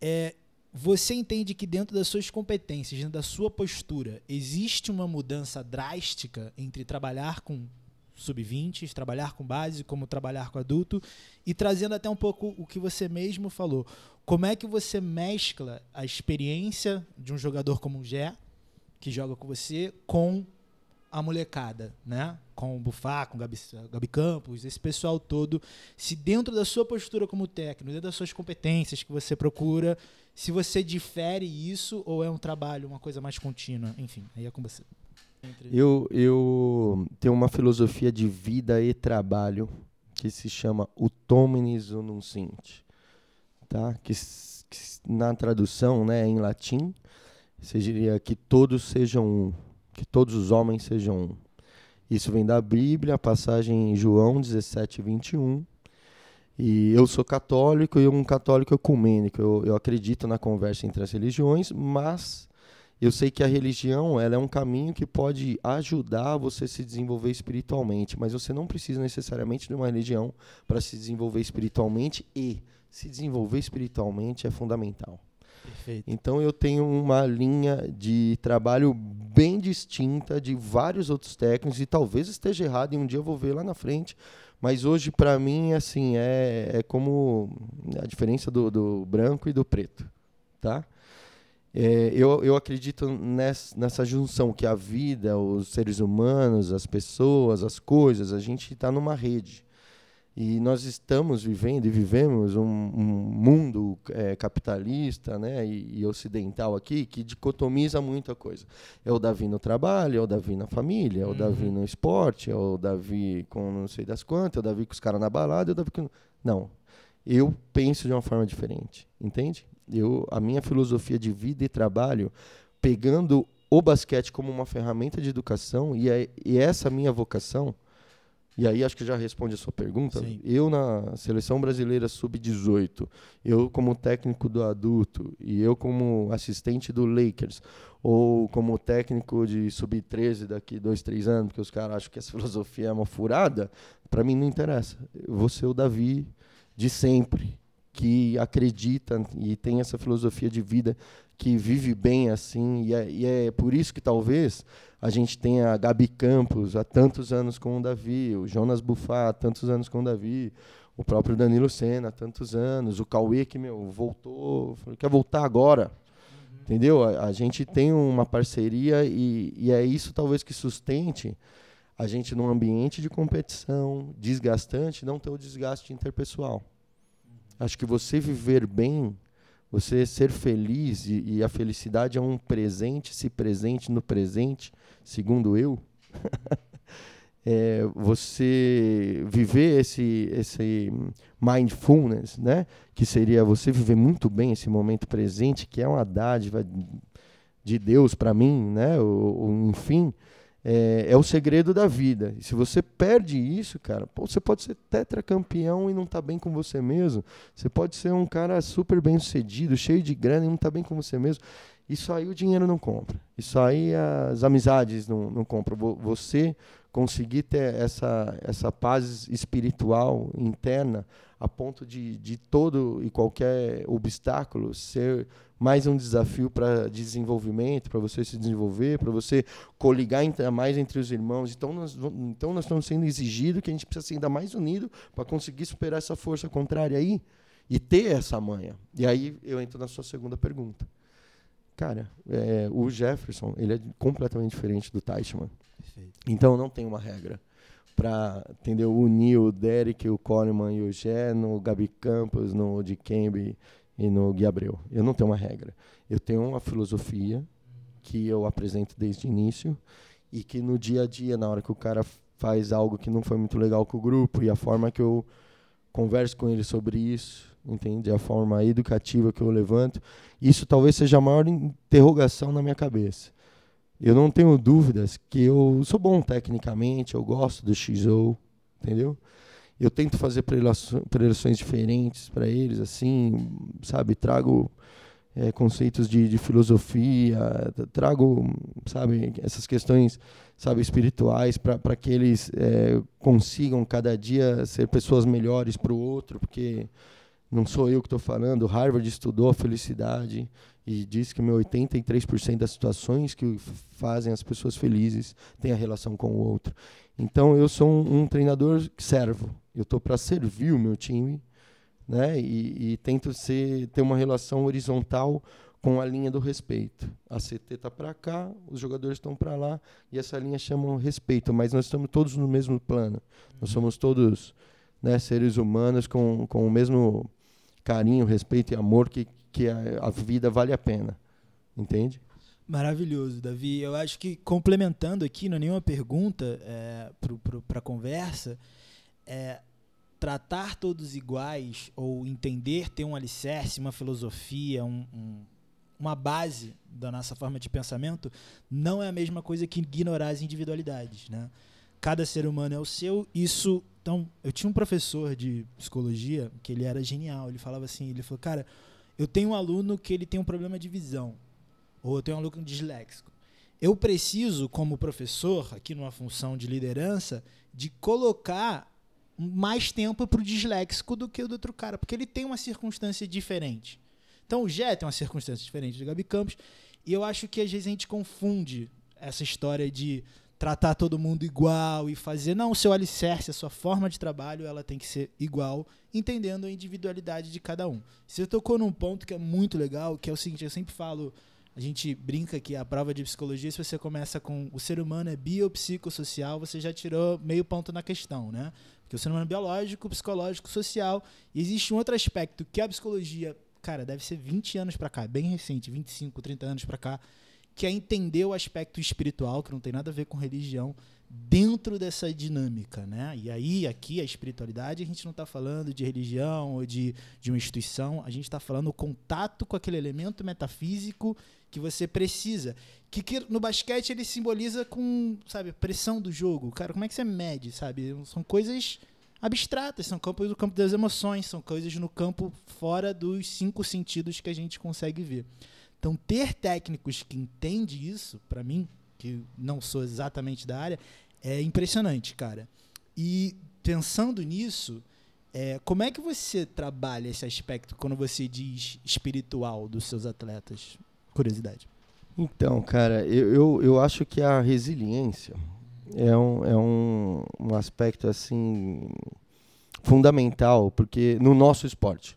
É, você entende que dentro das suas competências, dentro da sua postura, existe uma mudança drástica entre trabalhar com sub-20, trabalhar com base, como trabalhar com adulto, e trazendo até um pouco o que você mesmo falou. Como é que você mescla a experiência de um jogador como o Gé, que joga com você, com a molecada, né? Com o Bufá, com o Gabi, Gabi Campos, esse pessoal todo, se dentro da sua postura como técnico, dentro das suas competências que você procura, se você difere isso ou é um trabalho, uma coisa mais contínua, enfim, aí é com você. Eu, eu tenho uma filosofia de vida e trabalho que se chama Utomenis Ununcint, tá? Que, que, na tradução, né, em latim, seria que todos sejam um, que todos os homens sejam um. Isso vem da Bíblia, a passagem em João 17, 21. E eu sou católico e um católico ecumênico. Eu, eu acredito na conversa entre as religiões, mas eu sei que a religião ela é um caminho que pode ajudar você a se desenvolver espiritualmente, mas você não precisa necessariamente de uma religião para se desenvolver espiritualmente e se desenvolver espiritualmente é fundamental. Perfeito. Então eu tenho uma linha de trabalho bem distinta de vários outros técnicos e talvez esteja errado e um dia eu vou ver lá na frente. Mas hoje para mim assim é, é como a diferença do, do branco e do preto, tá? É, eu, eu acredito nessa, nessa junção que a vida, os seres humanos, as pessoas, as coisas, a gente está numa rede. E nós estamos vivendo e vivemos um, um mundo é, capitalista né, e, e, ocidental aqui que dicotomiza muita coisa. É o Davi no trabalho, é o Davi na família, é o uhum. Davi no esporte, é o Davi com não sei das quantas, é o Davi com os caras na balada, é o Davi com... Não. Eu penso de uma forma diferente, entende? Eu, a minha filosofia de vida e trabalho, pegando o basquete como uma ferramenta de educação e, é, e essa minha vocação e aí acho que já responde a sua pergunta. Sim. Eu na seleção brasileira sub-18, eu como técnico do adulto e eu como assistente do Lakers ou como técnico de sub-13 daqui dois, três anos, porque os caras acham que essa <laughs> filosofia é uma furada, para mim não interessa. Eu vou ser o Davi de sempre, que acredita e tem essa filosofia de vida que vive bem assim e é, e é por isso que talvez a gente tem a Gabi Campos há tantos anos com o Davi, o Jonas Buffat há tantos anos com o Davi, o próprio Danilo Senna há tantos anos, o Cauê que meu, voltou, quer voltar agora. Uhum. Entendeu? A, a, gente tem uma parceria e, e é isso talvez que sustente a gente num ambiente de competição desgastante, não ter o desgaste interpessoal. Uhum. Acho que você viver bem você ser feliz e, e, a felicidade é um presente, se presente no presente, segundo eu. <laughs> é, você viver esse, esse mindfulness, né? que seria você viver muito bem esse momento presente, que é uma dádiva de Deus para mim, né? ou, ou enfim, é, é, o segredo da vida. E se você perde isso, cara, pô, você pode ser tetracampeão e não tá bem com você mesmo. Você pode ser um cara super bem sucedido, cheio de grana e não tá bem com você mesmo. Isso aí o dinheiro não compra. Isso aí as amizades não, não compram. Você conseguir ter essa, essa paz espiritual interna a ponto de, de todo e qualquer obstáculo ser mais um desafio para desenvolvimento, para você se desenvolver, para você coligar ainda mais entre os irmãos. Então nós, então nós estamos sendo exigidos que a gente precisa ser ainda mais unido para conseguir superar essa força contrária aí e ter essa manha. E aí eu entro na sua segunda pergunta. Cara, é, o Jefferson ele é completamente diferente do Teichmann. Então não tem uma regra para unir o Derek, o Coleman e o Gé no Gabi Campos, no de Kembe e no Gui Abreu. Eu não tenho uma regra. Eu tenho uma filosofia que eu apresento desde o início e que no dia a dia, na hora que o cara faz algo que não foi muito legal com o grupo e a forma que eu converso com ele sobre isso, entende? A forma educativa que eu levanto, isso talvez seja a maior interrogação na minha cabeça. Eu não tenho dúvidas que eu sou bom tecnicamente, eu gosto do XO, entendeu? eu tento fazer preleções diferentes para eles, assim, sabe? Trago é, conceitos de, de, filosofia, trago, sabe, essas questões, sabe, espirituais para que eles é, consigam cada dia ser pessoas melhores para o outro, porque não sou eu que estou falando. Harvard estudou a felicidade e diz que 83% das situações que fazem as pessoas felizes têm a relação com o outro. Então eu sou um, um treinador servo. Eu estou para servir o meu time, né? E, e, tento ser, ter uma relação horizontal com a linha do respeito. A CT está para cá, os jogadores estão para lá e essa linha chama respeito. Mas nós estamos todos no mesmo plano. Nós somos todos né, seres humanos com, com o mesmo carinho, respeito e amor que, que a, a vida vale a pena. Entende? Maravilhoso, Davi. Eu acho que complementando aqui, não é nenhuma pergunta é, para a conversa, é, tratar todos iguais ou entender, ter um alicerce, uma filosofia, um, um, uma base da nossa forma de pensamento, não é a mesma coisa que ignorar as individualidades. Né? Cada ser humano é o seu. Isso. Então, eu tinha um professor de psicologia que ele era genial. Ele falava assim: ele falou, cara, eu tenho um aluno que ele tem um problema de visão ou eu tenho um aluno disléxico. Eu preciso, como professor, aqui numa função de liderança, de colocar mais tempo para o disléxico do que o do outro cara, porque ele tem uma circunstância diferente. Então o Gé tem uma circunstância diferente do Gabi Campos. E eu acho que às vezes a gente confunde essa história de tratar todo mundo igual e fazer. Não, o seu alicerce, a sua forma de trabalho, ela tem que ser igual, entendendo a individualidade de cada um. Você tocou num ponto que é muito legal, que é o seguinte: eu sempre falo. A gente brinca que a prova de psicologia, se você começa com o ser humano é biopsicossocial, você já tirou meio ponto na questão, né? Porque o ser humano é biológico, psicológico, social. E existe um outro aspecto que a psicologia, cara, deve ser 20 anos para cá, bem recente, 25, 30 anos para cá, que é entender o aspecto espiritual, que não tem nada a ver com religião, dentro dessa dinâmica, né? E aí, aqui, a espiritualidade, a gente não está falando de religião ou de, de uma instituição, a gente está falando o contato com aquele elemento metafísico que você precisa. Que, que, no basquete ele simboliza com, sabe, pressão do jogo. Cara, como é que você mede, sabe? São coisas abstratas, são campos do campo das emoções, são coisas no campo fora dos cinco sentidos que a gente consegue ver. Então, ter técnicos que entendem isso, para mim, que não sou exatamente da área, é impressionante, cara. E pensando nisso, é, como é que você trabalha esse aspecto quando você diz espiritual dos seus atletas? Curiosidade. Então, cara, eu, eu, eu acho que a resiliência é um, é um, um aspecto assim fundamental, porque no nosso esporte.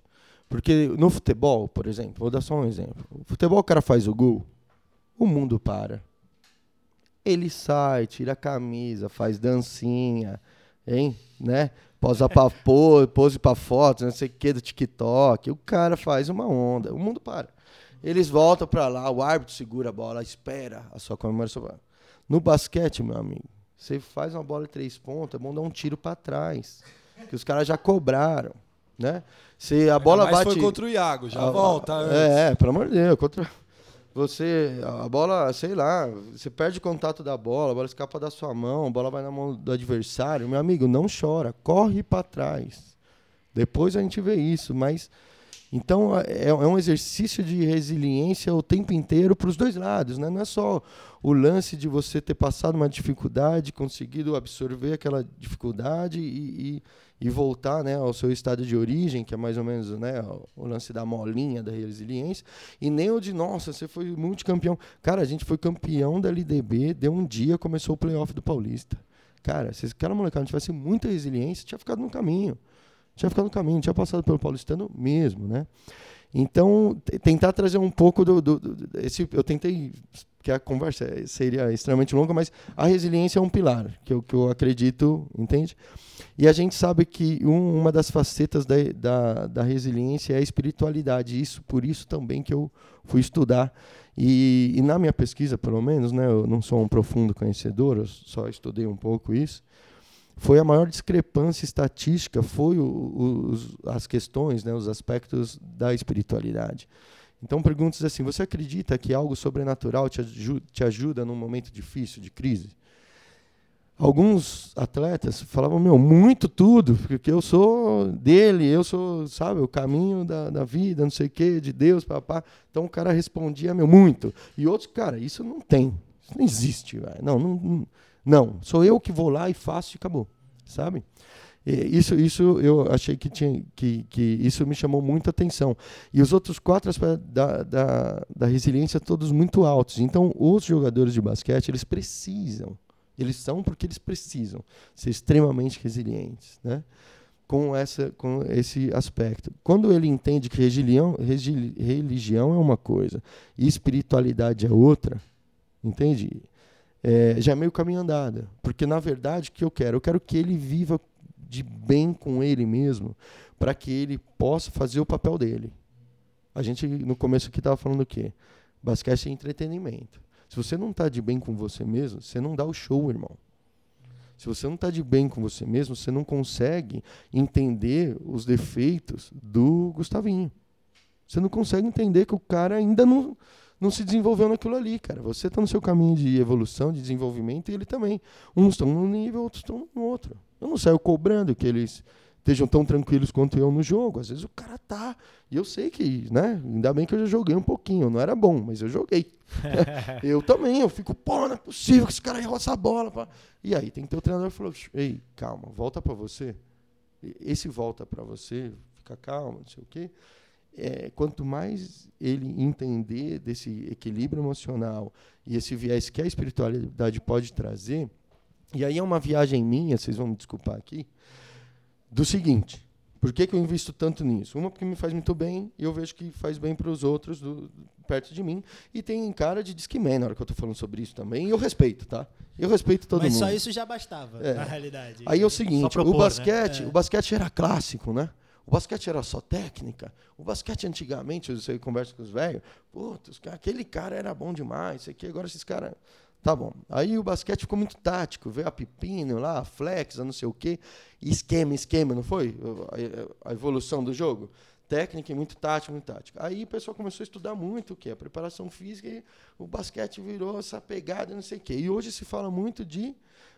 Porque no futebol, por exemplo, vou dar só um exemplo. O futebol, o cara faz o gol, o mundo para. Ele sai, tira a camisa, faz dancinha, hein? Né? Posa pra <laughs> pose, pose pra foto, não sei o que, do TikTok. O cara faz uma onda, o mundo para. Eles voltam para lá, o árbitro segura a bola, espera a sua comemoração. No basquete, meu amigo, você faz uma bola de três pontos, é bom dar um tiro para trás. Que os caras já cobraram, né? Se a bola Mas bate. foi contra o Iago, já a- volta. antes. É, é, pelo amor de Deus. Contra... Você, a bola, sei lá, você perde o contato da bola, a bola escapa da sua mão, a bola vai na mão do adversário. Meu amigo, não chora, corre para trás. Depois a gente vê isso, mas. Então é, é um exercício de resiliência o tempo inteiro para os dois lados, né? Não é só o lance de você ter passado uma dificuldade, conseguido absorver aquela dificuldade e, e, e voltar né, ao seu estado de origem, que é mais ou menos né, o lance da molinha da resiliência, e nem o de, nossa, você foi multicampeão. Cara, a gente foi campeão da LDB, deu um dia, começou o playoff do Paulista. Cara, se aquela molecada não tivesse muita resiliência, tinha ficado no caminho. Tinha ficado no caminho, tinha passado pelo paulistano mesmo, né? Então, tentar trazer um pouco do, do- do- esse, eu tentei que a conversa seria extremamente longa, mas a resiliência é um pilar que eu, que eu acredito, entende? E a gente sabe que um- uma das facetas da, da, da resiliência é a espiritualidade. Isso, por isso também que eu fui estudar. E, e na minha pesquisa, pelo menos, né, eu não sou um profundo conhecedor, eu só estudei um pouco isso. Foi a maior discrepância estatística, foi o- os, as questões, né, os aspectos da espiritualidade. Então perguntas assim: você acredita que algo sobrenatural te, te ajuda num momento difícil, de crise? Alguns atletas falavam, meu, muito tudo, porque eu sou dele, eu sou, sabe, o caminho da, da vida, não sei o quê, de Deus, papá. Então o cara respondia, meu, muito. E outros, cara, isso não tem, isso não existe, velho. Não, não, não, não, sou eu que vou lá e faço e acabou, sabe? Isso, isso eu achei que tinha, que, que isso me chamou muita atenção. E os outros quatro da, da, da resiliência, todos muito altos. Então, os jogadores de basquete, eles precisam, eles são porque eles precisam ser extremamente resilientes, né? Com, essa, com esse aspecto. Quando ele entende que religião, religião é uma coisa e espiritualidade é outra, entende? É, já é meio caminho andado. Porque, na verdade, o que eu quero? Eu quero que ele viva de bem com ele mesmo, para que ele possa fazer o papel dele. A gente, no começo aqui, estava falando o quê? Basquete é entretenimento. Se você não está de bem com você mesmo, você não dá o show, irmão. Se você não está de bem com você mesmo, você não consegue entender os defeitos do Gustavinho. Você não consegue entender que o cara ainda não, não se desenvolveu naquilo ali, cara. Você está no seu caminho de evolução, de desenvolvimento, e ele também. Uns estão num nível, outros estão no outro. Eu não saio cobrando que eles estejam tão tranquilos quanto eu no jogo. Às vezes o cara tá. E eu sei que, né? Ainda bem que eu já joguei um pouquinho. Não era bom, mas eu joguei. <laughs> eu também. Eu fico, pô, não é possível que esse cara errou essa bola. pá. E aí tem que ter o treinador que falou: ei, calma, volta para você. Esse volta para você, fica calmo, não sei o quê. É, quanto mais ele entender desse equilíbrio emocional e esse viés que a espiritualidade pode trazer, e aí é uma viagem minha, vocês vão me desculpar aqui, do seguinte: por que, que eu invisto tanto nisso? Uma, porque me faz muito bem e eu vejo que faz bem para os outros do, perto de mim. E tem cara de Discman na hora que eu estou falando sobre isso também. E eu respeito, tá? Eu respeito todo Mas mundo. Mas só isso já bastava, é. na realidade. Aí é o seguinte: propor, o basquete, né? o basquete era clássico, né? O basquete era só técnica. O basquete antigamente, você conversa com os velhos, putz, aquele cara era bom demais, isso aqui, agora esses caras. Tá bom. Aí o basquete ficou muito tático, veio a pepino lá, a flex, a não sei o quê. Esquema, esquema, não foi? A, evolução do jogo. Técnica e muito tático, muito tático. Aí o pessoal começou a estudar muito o que? A preparação física e o basquete virou essa pegada, não sei o quê. E hoje se fala muito de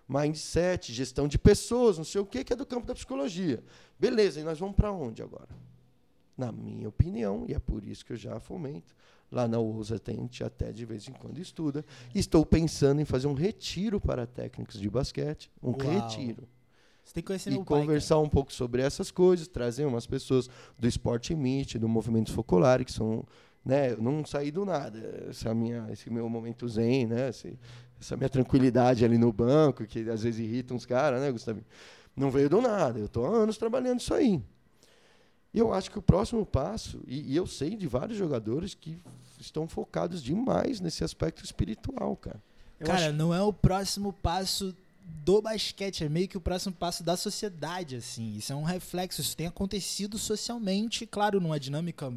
mindset, gestão de pessoas, não sei o quê, que é do campo da psicologia. Beleza, e nós vamos para onde agora? Na minha opinião, e é por isso que eu já fomento, lá na USA a gente até de vez em quando estuda, estou pensando em fazer um retiro para técnicos de basquete, um Uau. retiro. Você tem que conhecer e conversar pai, um pouco sobre essas coisas, trazer umas pessoas do esporte meet, do movimento focolar, que são, né, eu não saí do nada, essa minha, esse meu momento zen, né, esse, essa minha tranquilidade ali no banco, que às vezes irrita uns caras, né, Gustavo? Não veio do nada, eu estou há anos trabalhando isso aí. E eu acho que o próximo passo, e, e, eu sei de vários jogadores que estão focados demais nesse aspecto espiritual, cara. Eu cara, acho... não é o próximo passo do basquete, é meio que o próximo passo da sociedade, assim. Isso é um reflexo, isso tem acontecido socialmente, claro, numa dinâmica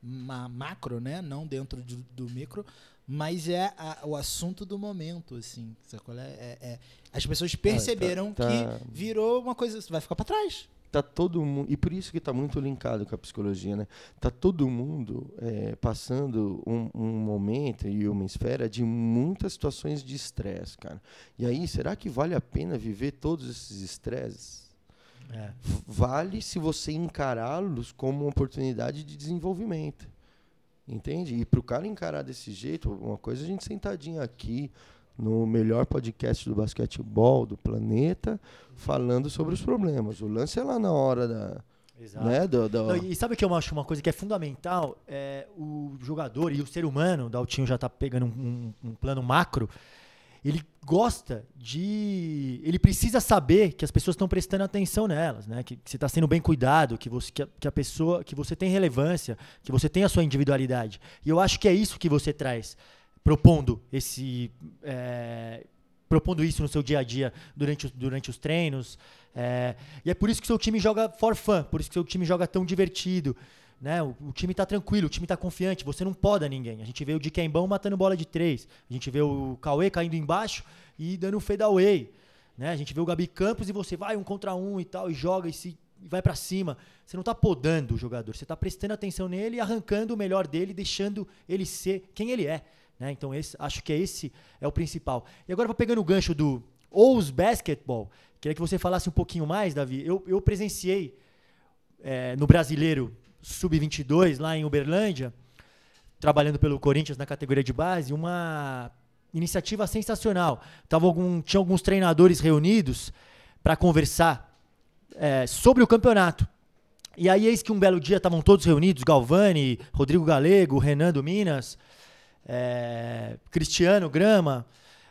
ma macro, né? Não dentro do, do micro, mas é a, o assunto do momento, assim. É, é, é, as pessoas perceberam tá, tá. que virou uma coisa, vai ficar para trás tá todo mundo e por isso que está muito linkado com a psicologia, né? Tá todo mundo é, passando um, um, momento e uma esfera de muitas situações de estresse, cara. E aí, será que vale a pena viver todos esses estresses? É. Vale se você encará-los como uma oportunidade de desenvolvimento, entende? E para o cara encarar desse jeito, uma coisa é a gente sentadinho aqui no melhor podcast do basquetebol do planeta, falando sobre os problemas. O lance é lá na hora da. Exato. Né, do, do... Não, e sabe o que eu acho uma coisa que é fundamental? É o jogador e o ser humano, o Daltinho já está pegando um, um, um plano macro, ele gosta de. Ele precisa saber que as pessoas estão prestando atenção nelas, né? Que, que você está sendo bem cuidado, que você, que a, que a, pessoa. que você tem relevância, que você tem a sua individualidade. E eu acho que é isso que você traz propondo esse é, propondo isso no seu dia a dia durante, durante os treinos. É, e é por isso que seu time joga for fun, por isso que seu time joga tão divertido. Né? O, o time está tranquilo, o time está confiante, você não poda ninguém. A gente vê o Diquembão matando bola de três, a gente vê o Cauê caindo embaixo e dando um fade away. Né? A gente vê o Gabi Campos e você vai um contra um e tal, e joga e se e vai para cima. Você não está podando o jogador, você está prestando atenção nele e arrancando o melhor dele, deixando ele ser quem ele é. Né? Então esse, acho que esse é o principal. E agora vou pegando o gancho do Ous Basketball. Queria que você falasse um pouquinho mais, Davi. Eu, eu presenciei é, no Brasileiro Sub-22, lá em Uberlândia, trabalhando pelo Corinthians na categoria de base, uma iniciativa sensacional. Tava algum, tinha alguns treinadores reunidos para conversar é, sobre o campeonato. E aí, eis que um belo dia estavam todos reunidos: Galvani, Rodrigo Galego, Renan do Minas, é, Cristiano Grama,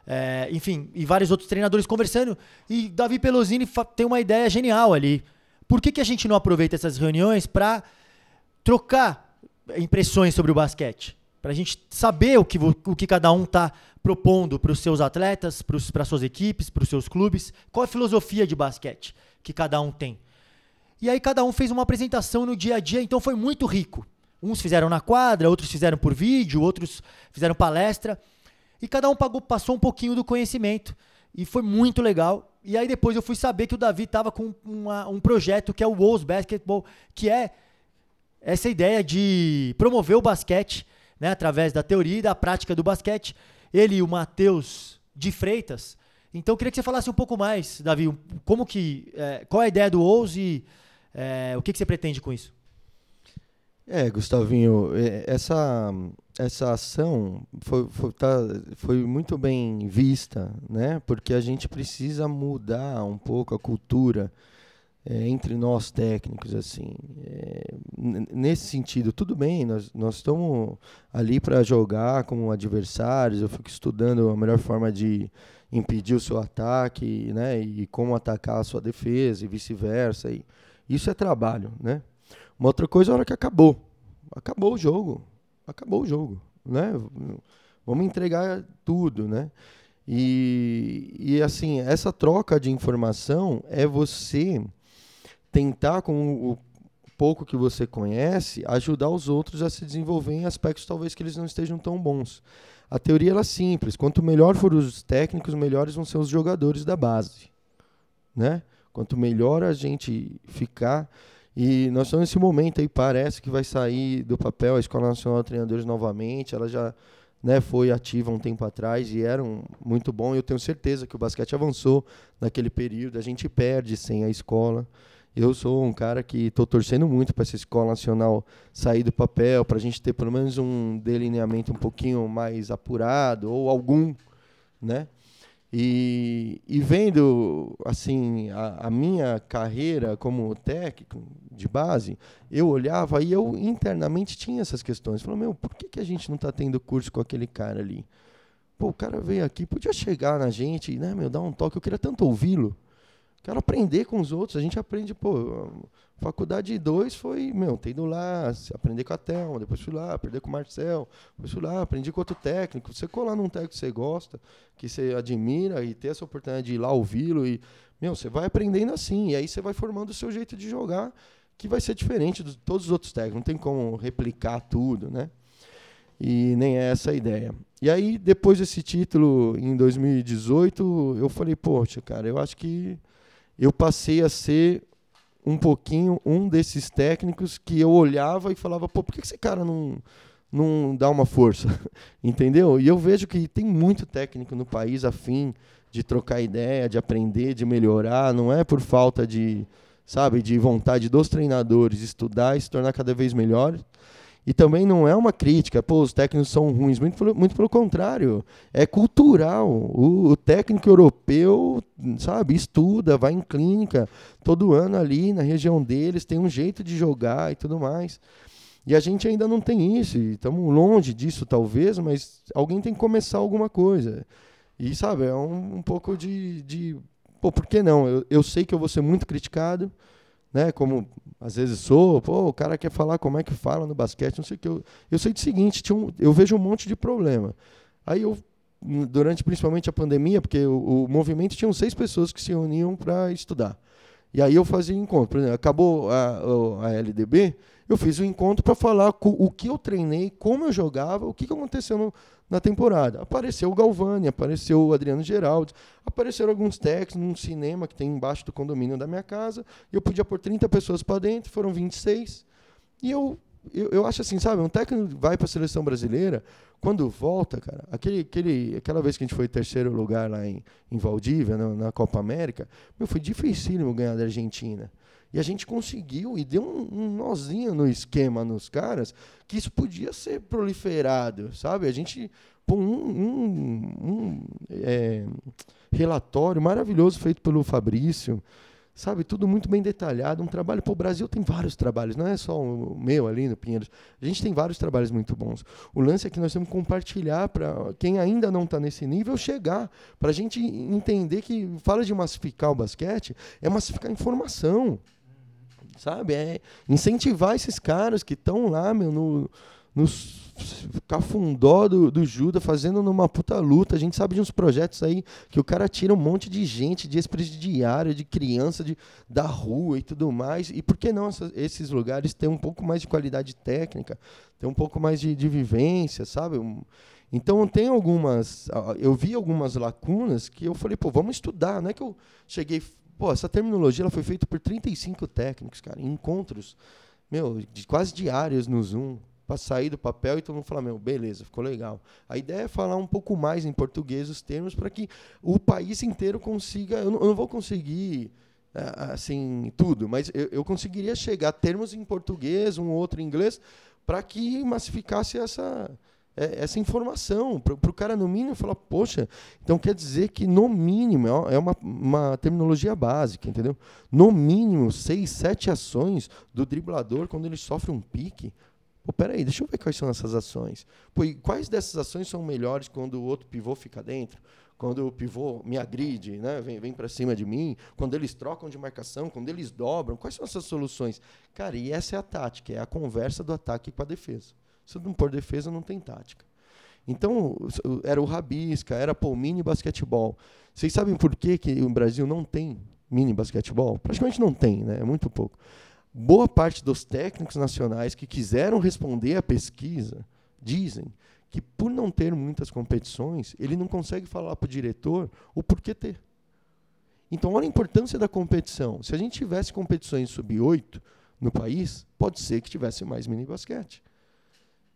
é, enfim, e vários outros treinadores conversando. E Davi Pelosini tem uma ideia genial ali. Por que, que a gente não aproveita essas reuniões para trocar impressões sobre o basquete? Para a gente saber o que, o que cada um está propondo para os seus atletas, para as suas equipes, para os seus clubes, qual a filosofia de basquete que cada um tem. E aí cada um fez uma apresentação no dia a dia, então foi muito rico. Uns fizeram na quadra, outros fizeram por vídeo, outros fizeram palestra. E cada um pagou, passou um pouquinho do conhecimento. E foi muito legal. E aí depois eu fui saber que o Davi estava com uma, um projeto que é o Wolves Basketball, que é essa ideia de promover o basquete né, através da teoria e da prática do basquete. Ele e o Matheus de Freitas. Então eu queria que você falasse um pouco mais, Davi, como que, é, qual é a ideia do Wolves e é, o que, que você pretende com isso? É, Gustavinho, é, essa, essa ação foi, foi, tá, foi muito bem vista, né? Porque a gente precisa mudar um pouco a cultura é, entre nós técnicos, assim. É, nesse sentido, tudo bem, nós, nós estamos ali para jogar como adversários, eu fico estudando a melhor forma de impedir o seu ataque, né, e como atacar a sua defesa e vice-versa. E isso é trabalho, né? Uma outra coisa é a hora que acabou. Acabou o jogo. Acabou o jogo, né? Vamos entregar tudo, né? E, e assim, essa troca de informação é você tentar, com o pouco que você conhece, ajudar os outros a se desenvolver em aspectos talvez que eles não estejam tão bons. A teoria ela é simples. Quanto melhor forem os técnicos, melhores vão ser os jogadores da base. Né? Quanto melhor a gente ficar. E nós estamos nesse momento aí, parece que vai sair do papel a Escola Nacional de Treinadores novamente. Ela já né, foi ativa um tempo atrás e era um, muito bom. Eu tenho certeza que o basquete avançou naquele período. A gente perde sem a escola. Eu sou um cara que estou torcendo muito para essa escola nacional sair do papel, para a gente ter pelo menos um delineamento um pouquinho mais apurado ou algum, né? E, e vendo assim a, a, minha carreira como técnico de base, eu olhava e eu internamente tinha essas questões. Falei, meu, por que, que a gente não está tendo curso com aquele cara ali? Pô, o cara veio aqui, podia chegar na gente, né, meu, dar um toque. Eu queria tanto ouvi-lo. Quero aprender com os outros. A gente aprende, pô, faculdade 2 foi, meu, ter ido lá, aprender com a Thelma, depois fui lá, aprender com o Marcel, depois fui lá, aprendi com outro técnico. Você colar num técnico que você gosta, que você admira e ter essa oportunidade de ir lá ouvi-lo e, meu, você vai aprendendo assim. E aí você vai formando o seu jeito de jogar, que vai ser diferente de todos os outros técnicos. Não tem como replicar tudo, né? E nem é essa a ideia. E aí, depois desse título, em 2018, eu falei, poxa, cara, eu acho que eu passei a ser um pouquinho um desses técnicos que eu olhava e falava, pô, por que esse cara não, não dá uma força? <laughs> Entendeu? E eu vejo que tem muito técnico no país afim de trocar ideia, de aprender, de melhorar, não é por falta de, sabe, de vontade dos treinadores estudar e se tornar cada vez melhor, e também não é uma crítica, pô, os técnicos são ruins, muito, muito pelo contrário. É cultural. O, o, técnico europeu, sabe, estuda, vai em clínica todo ano ali na região deles, tem um jeito de jogar e tudo mais. E a gente ainda não tem isso, estamos longe disso talvez, mas alguém tem que começar alguma coisa. E, sabe, é um, um pouco de, de. Pô, por que não? Eu, eu sei que eu vou ser muito criticado, né? Como às vezes sou, pô, o cara quer falar como é que fala no basquete, não sei o que. Eu, eu sei do seguinte, tinha um, eu vejo um monte de problema. Aí eu, durante principalmente a pandemia, porque o, o movimento tinham seis pessoas que se uniam para estudar. E aí eu fazia encontro. Por exemplo, acabou a, a LDB, eu fiz um encontro para falar o que eu treinei, como eu jogava, o que, que aconteceu no, na temporada. Apareceu o Galvani, apareceu o Adriano Geraldo, apareceram alguns técnicos num cinema que tem embaixo do condomínio da minha casa. Eu podia pôr 30 pessoas para dentro, foram 26. E eu, eu, eu acho assim, sabe, um técnico vai para a seleção brasileira, quando volta, cara, aquele, aquele, aquela vez que a gente foi terceiro lugar lá em, em Valdívia, na, na Copa América, meu, foi dificílimo ganhar da Argentina. E a gente conseguiu e deu um, um nozinho no esquema nos caras que isso podia ser proliferado, sabe? A gente pô, um, um, um é, relatório maravilhoso feito pelo Fabrício, sabe? Tudo muito bem detalhado, um trabalho. Pô, o Brasil tem vários trabalhos, não é só o meu ali no Pinheiros. A gente tem vários trabalhos muito bons. O lance é que nós temos que compartilhar para quem ainda não está nesse nível chegar, para a gente entender que fala de massificar o basquete é massificar informação sabe? É incentivar esses caras que estão lá, meu, no, no cafundó do, do Judas, fazendo numa puta luta. A gente sabe de uns projetos aí que o cara tira um monte de gente, de ex-presidiário, de criança de, da rua e tudo mais. E por que não essa, esses lugares ter um pouco mais de qualidade técnica, ter um pouco mais de, de vivência, sabe? Então tem algumas, eu vi algumas lacunas que eu falei, pô, vamos estudar. Não é que eu cheguei Pô, essa terminologia ela foi feita por 35 técnicos, cara, em encontros, meu, de, quase diários no Zoom, para sair do papel e todo mundo falar, meu, beleza, ficou legal. A ideia é falar um pouco mais em português os termos para que o país inteiro consiga. Eu não, eu não vou conseguir assim tudo, mas eu, eu, conseguiria chegar a termos em português, um outro em inglês, para que massificasse essa é, essa informação, para o cara no mínimo falar, poxa, então quer dizer que no mínimo, é uma, uma terminologia básica, entendeu? No mínimo, seis, sete ações do driblador quando ele sofre um pique. Pô, peraí, deixa eu ver quais são essas ações. Pô, e quais dessas ações são melhores quando o outro pivô fica dentro? Quando o pivô me agride, né, vem, vem para cima de mim, quando eles trocam de marcação, quando eles dobram, quais são essas soluções? Cara, e essa é a tática, é a conversa do ataque com a defesa. Se não pôr defesa, não tem tática. Então, era o rabisca, era pô, mini basquetebol. Vocês sabem por que, que o Brasil não tem mini basquetebol? Praticamente não tem, né? É muito pouco. Boa parte dos técnicos nacionais que quiseram responder à pesquisa dizem que por não ter muitas competições, ele não consegue falar para o diretor o porquê ter. Então, olha a importância da competição. Se a gente tivesse competições sub-8 no país, pode ser que tivesse mais mini basquete.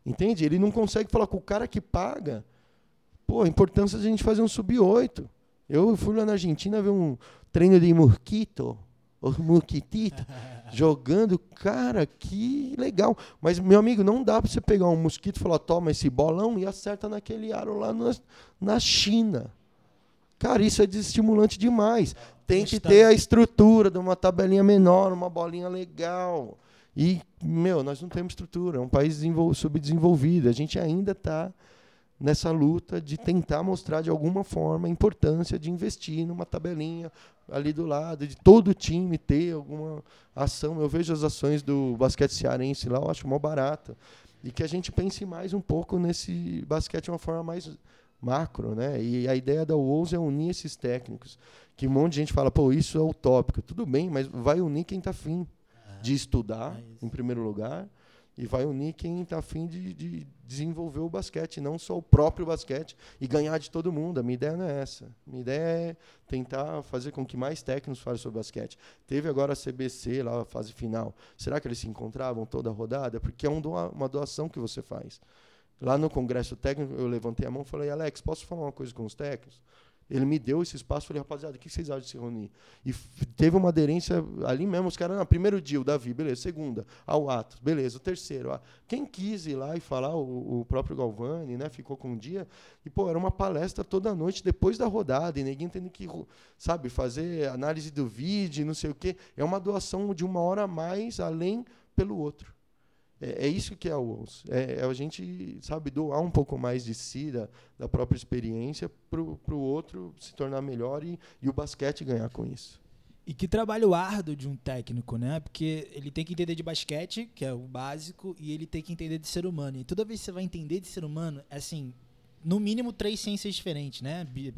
Entende? Ele não consegue falar com o cara que paga. Pô, a importância de a gente fazer um sub-8. Eu fui lá na Argentina ver um treino de mosquito, ou mosquitito, jogando. Cara, que legal. Mas, meu amigo, não dá para você pegar um mosquito e falar, toma esse bolão e acerta naquele aro lá na, na China. Cara, isso é desestimulante demais. Tem que ter a estrutura de uma tabelinha menor, uma bolinha legal. E, meu, nós não temos estrutura, é um país subdesenvolvido. A gente ainda está nessa luta de tentar mostrar de alguma forma a importância de investir numa tabelinha ali do lado, de todo time ter alguma ação. Eu vejo as ações do basquete cearense lá, eu acho mó barata. E que a gente pense mais um pouco nesse basquete de uma forma mais macro, né? E a ideia da Wolves é unir esses técnicos. Que um monte de gente fala, pô, isso é utópico. Tudo bem, mas vai unir quem está afim de estudar, é em primeiro lugar, e vai unir quem está afim de, de, desenvolver o basquete, não só o próprio basquete, e ganhar de todo mundo. A minha ideia não é essa. A minha ideia é tentar fazer com que mais técnicos falem sobre basquete. Teve agora a CBC, lá a fase final. Será que eles se encontravam toda a rodada? Porque é um doa, uma doação que você faz. Lá no congresso técnico, eu levantei a mão e falei, Alex, posso falar uma coisa com os técnicos? Ele me deu esse espaço, falei, rapaziada, o que vocês acham de se reunir? E teve uma aderência ali mesmo, os caras, primeiro dia, o Davi, beleza, segunda, ao Atos, beleza, o terceiro. quem quis ir lá e falar, o, o, próprio Galvani, né, ficou com um dia, e, pô, era uma palestra toda noite depois da rodada, e ninguém tendo que, sabe, fazer análise do vídeo, não sei o quê. É uma doação de uma hora a mais, além pelo outro. É, é, isso que é o OUS. É, é, a gente, sabe, doar um pouco mais de si, da, da própria experiência, para o outro se tornar melhor e, e o basquete ganhar com isso. E que trabalho árduo de um técnico, né? Porque ele tem que entender de basquete, que é o básico, e ele tem que entender de ser humano. E toda vez que você vai entender de ser humano, é assim, no mínimo três ciências diferentes, né? Bi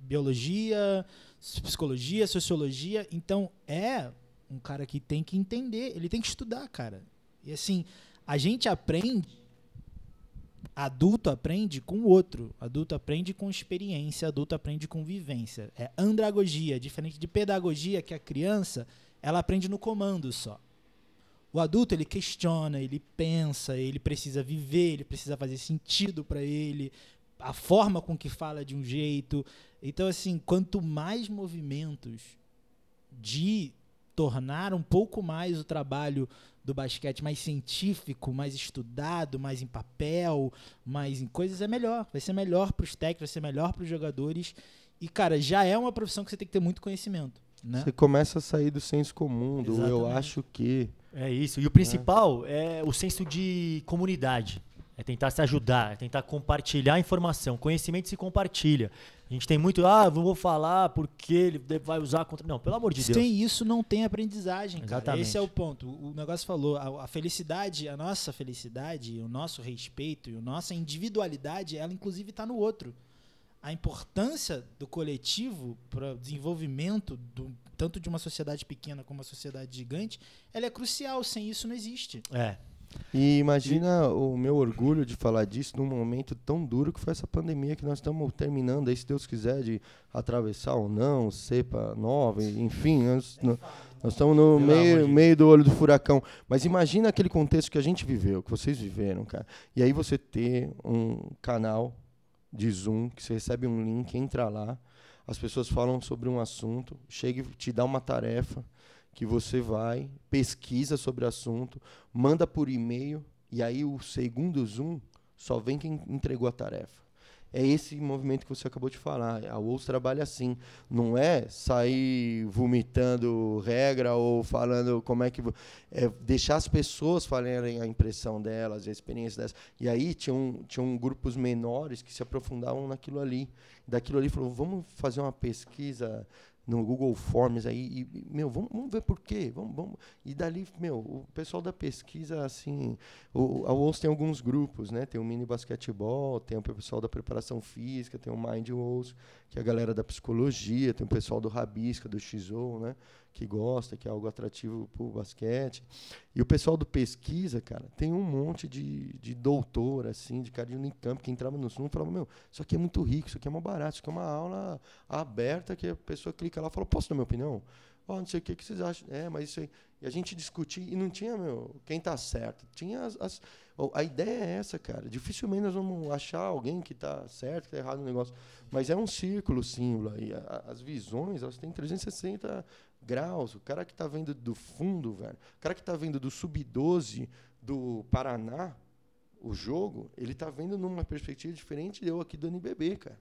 biologia, psicologia, sociologia. Então, é um cara que tem que entender, ele tem que estudar, cara. E assim, a gente aprende, adulto aprende com o outro, adulto aprende com experiência, adulto aprende com vivência. É andragogia, diferente de pedagogia, que a criança, ela aprende no comando só. O adulto, ele questiona, ele pensa, ele precisa viver, ele precisa fazer sentido para ele, a forma com que fala de um jeito. Então, assim, quanto mais movimentos de tornar um pouco mais o trabalho do basquete mais científico, mais estudado, mais em papel, mais em coisas, é melhor. Vai ser melhor para os técnicos, vai ser melhor para os jogadores. E, cara, já é uma profissão que você tem que ter muito conhecimento. Né? Você começa a sair do senso comum, do Exatamente. eu acho que. É isso. E o principal é, é o senso de comunidade. É tentar se ajudar, é tentar compartilhar informação. Conhecimento se compartilha. A gente tem muito, ah, vou falar porque ele vai usar contra. Não, pelo amor de Deus. tem isso, não tem aprendizagem. Cara. Exatamente. Esse é o ponto. O negócio falou, a, a, felicidade, a nossa felicidade, o nosso respeito e a nossa individualidade, ela inclusive está no outro. A importância do coletivo para o desenvolvimento do, tanto de uma sociedade pequena como uma sociedade gigante, ela é crucial. Sem isso não existe. É. E imagina e... o meu orgulho de falar disso num momento tão duro que foi essa pandemia que nós estamos terminando aí, se Deus quiser, de atravessar ou não, cepa nova, enfim, nós, nós estamos no meio, meio do olho do furacão. Mas imagina aquele contexto que a gente viveu, que vocês viveram, cara. E aí você ter um canal de Zoom, que você recebe um link, entra lá, as pessoas falam sobre um assunto, chega e te dá uma tarefa que você vai, pesquisa sobre o assunto, manda por e-mail, e aí o segundo Zoom Só vem quem entregou a tarefa. É esse movimento que você acabou de falar. A Wolves trabalha assim. Não é sair vomitando regra ou falando como é que. É deixar as pessoas falarem a impressão delas, a experiência delas. E aí tinham, tinham grupos menores que se aprofundavam naquilo ali. Daquilo ali falou: vamos fazer uma pesquisa no Google Forms aí, e, meu, vamos, vamos ver por quê, vamos, vamos. E dali, meu, o pessoal da pesquisa, assim, o, a UOS tem alguns grupos, né? Tem o mini basquetebol, tem o pessoal da preparação física, tem o Mind UOS, que é a galera da psicologia, tem o pessoal do Rabisca, do XO, né? Que gosta, que é algo atrativo para o basquete. E o pessoal do pesquisa, cara, tem um monte de, de doutor, assim, de cara de Unicamp, que entrava no Zoom e falava, meu, isso aqui é muito rico, isso aqui é uma barato, isso aqui é uma aula aberta que a pessoa clica lá e fala, posso dar minha opinião? Oh, não sei o que, que vocês acham. É, mas isso aí. E a gente discutia, e não tinha, meu, quem tá certo. Tinha as, as a ideia é essa, cara. Dificilmente nós vamos achar alguém que tá certo, que tá errado no negócio. Mas é um círculo símbolo. E a, as visões, elas têm 360 graus. O cara que está vendo do fundo, velho, o cara que está vendo do sub-12 do Paraná, o jogo, ele está vendo numa perspectiva diferente de eu aqui do NBB, cara.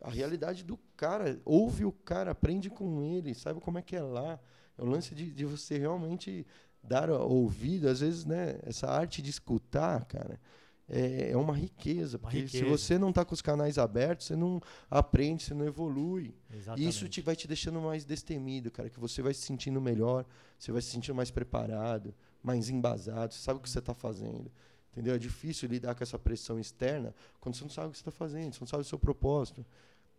A realidade do cara, ouve o cara, aprende com ele, sabe como é que é lá. É o lance de, de você realmente dar ouvido, às vezes, né, essa arte de escutar, cara é, é uma riqueza. Uma porque riqueza. se você não está com os canais abertos, você não aprende, você não evolui. Exatamente. E isso te, vai te deixando mais destemido, cara, que você vai se sentindo melhor, você vai se sentindo mais preparado, mais embasado, você sabe o que você está fazendo. Entendeu? É difícil lidar com essa pressão externa quando você não sabe o que você está fazendo, você não sabe o seu propósito.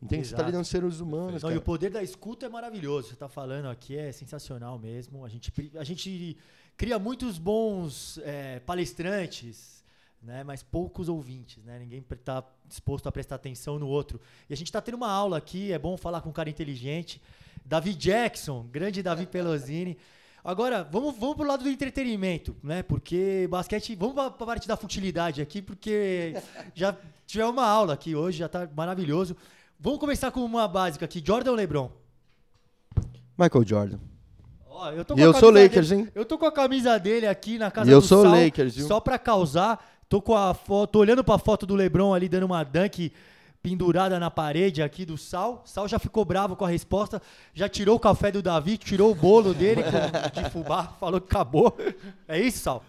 Entende? Você está lidando com seres humanos. Não, e o poder da escuta é maravilhoso. Você está falando aqui, é sensacional mesmo. A gente, a gente cria muitos bons é, palestrantes, né? Mas poucos ouvintes, né? Ninguém está disposto a prestar atenção no outro. E a gente está tendo uma aula aqui, é bom falar com um cara inteligente. Davi Jackson, grande Davi Pelosini. Agora, vamos, vamos pro lado do entretenimento, né? Porque basquete. Vamos para a parte da futilidade aqui, porque já tivemos uma aula aqui hoje, já está maravilhoso. Vamos começar com uma básica aqui: Jordan ou LeBron? Michael Jordan. Ó, eu eu sou Lakers, dele, hein? Eu tô com a camisa dele aqui na casa e do eu sou Sal, Lakers, viu? Só para causar. Tô com a foto, olhando para a foto do LeBron ali dando uma dunk pendurada na parede aqui do Sal. Sal já ficou bravo com a resposta, já tirou o café do Davi, tirou o bolo dele de fubá, <laughs> falou que acabou. É isso, Sal?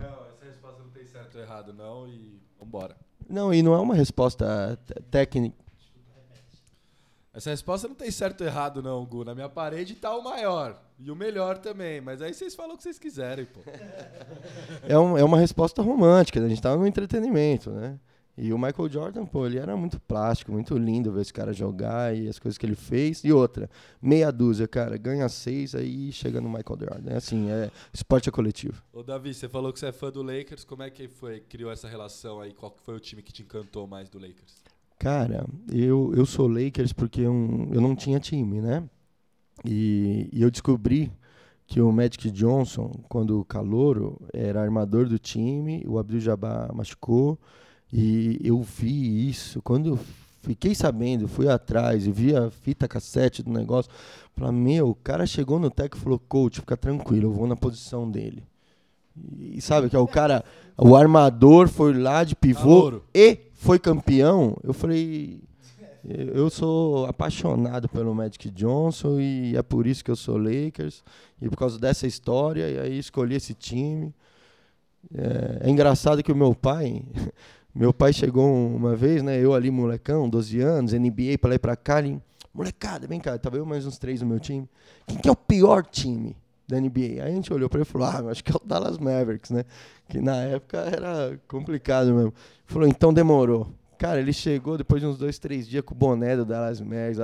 Não, essa resposta não tem certo ou errado não e vambora. Não, e não é uma resposta técnica. Essa resposta não tem certo ou errado não, Gu. Na minha parede tá o maior. E o melhor também, mas aí vocês falam o que vocês quiserem, pô. <laughs> É, um, é uma resposta romântica, né? a gente tava no entretenimento, né? E o Michael Jordan, pô, ele era muito plástico, muito lindo ver esse cara jogar e as coisas que ele fez. E outra, meia dúzia, cara, ganha seis, aí chega no Michael Jordan. É assim, é esporte é coletivo. Ô, Davi, você falou que você é fã do Lakers, como é que foi, criou essa relação aí? Qual foi o time que te encantou mais do Lakers? Cara, eu, eu sou Lakers porque eu, eu não tinha time, né? E, e eu descobri que o Magic Johnson, quando o calouro, era armador do time, o Abdul Jabbar machucou, e eu vi isso. Quando eu fiquei sabendo, fui atrás e vi a fita cassete do negócio, falei, meu, o cara chegou no técnico e falou, coach, fica tranquilo, eu vou na posição dele. E sabe que é o cara, o armador foi lá de pivô e foi campeão. Eu falei, eu sou apaixonado pelo Magic Johnson e é por isso que eu sou Lakers e por causa dessa história e aí escolhi esse time. É, é engraçado que o meu pai, <laughs> meu pai chegou uma vez, né? Eu ali molecão, 12 anos, NBA para lá e para cá, ele, molecada, vem cá, tava eu mais uns três no meu time. Quem que é o pior time da NBA? Aí a gente olhou para ele e falou: "Ah, acho que é o Dallas Mavericks, né?" Que na época era complicado mesmo. Falou: "Então demorou." Cara, ele chegou depois de uns dois, três dias com o boné do Dallas Mavericks.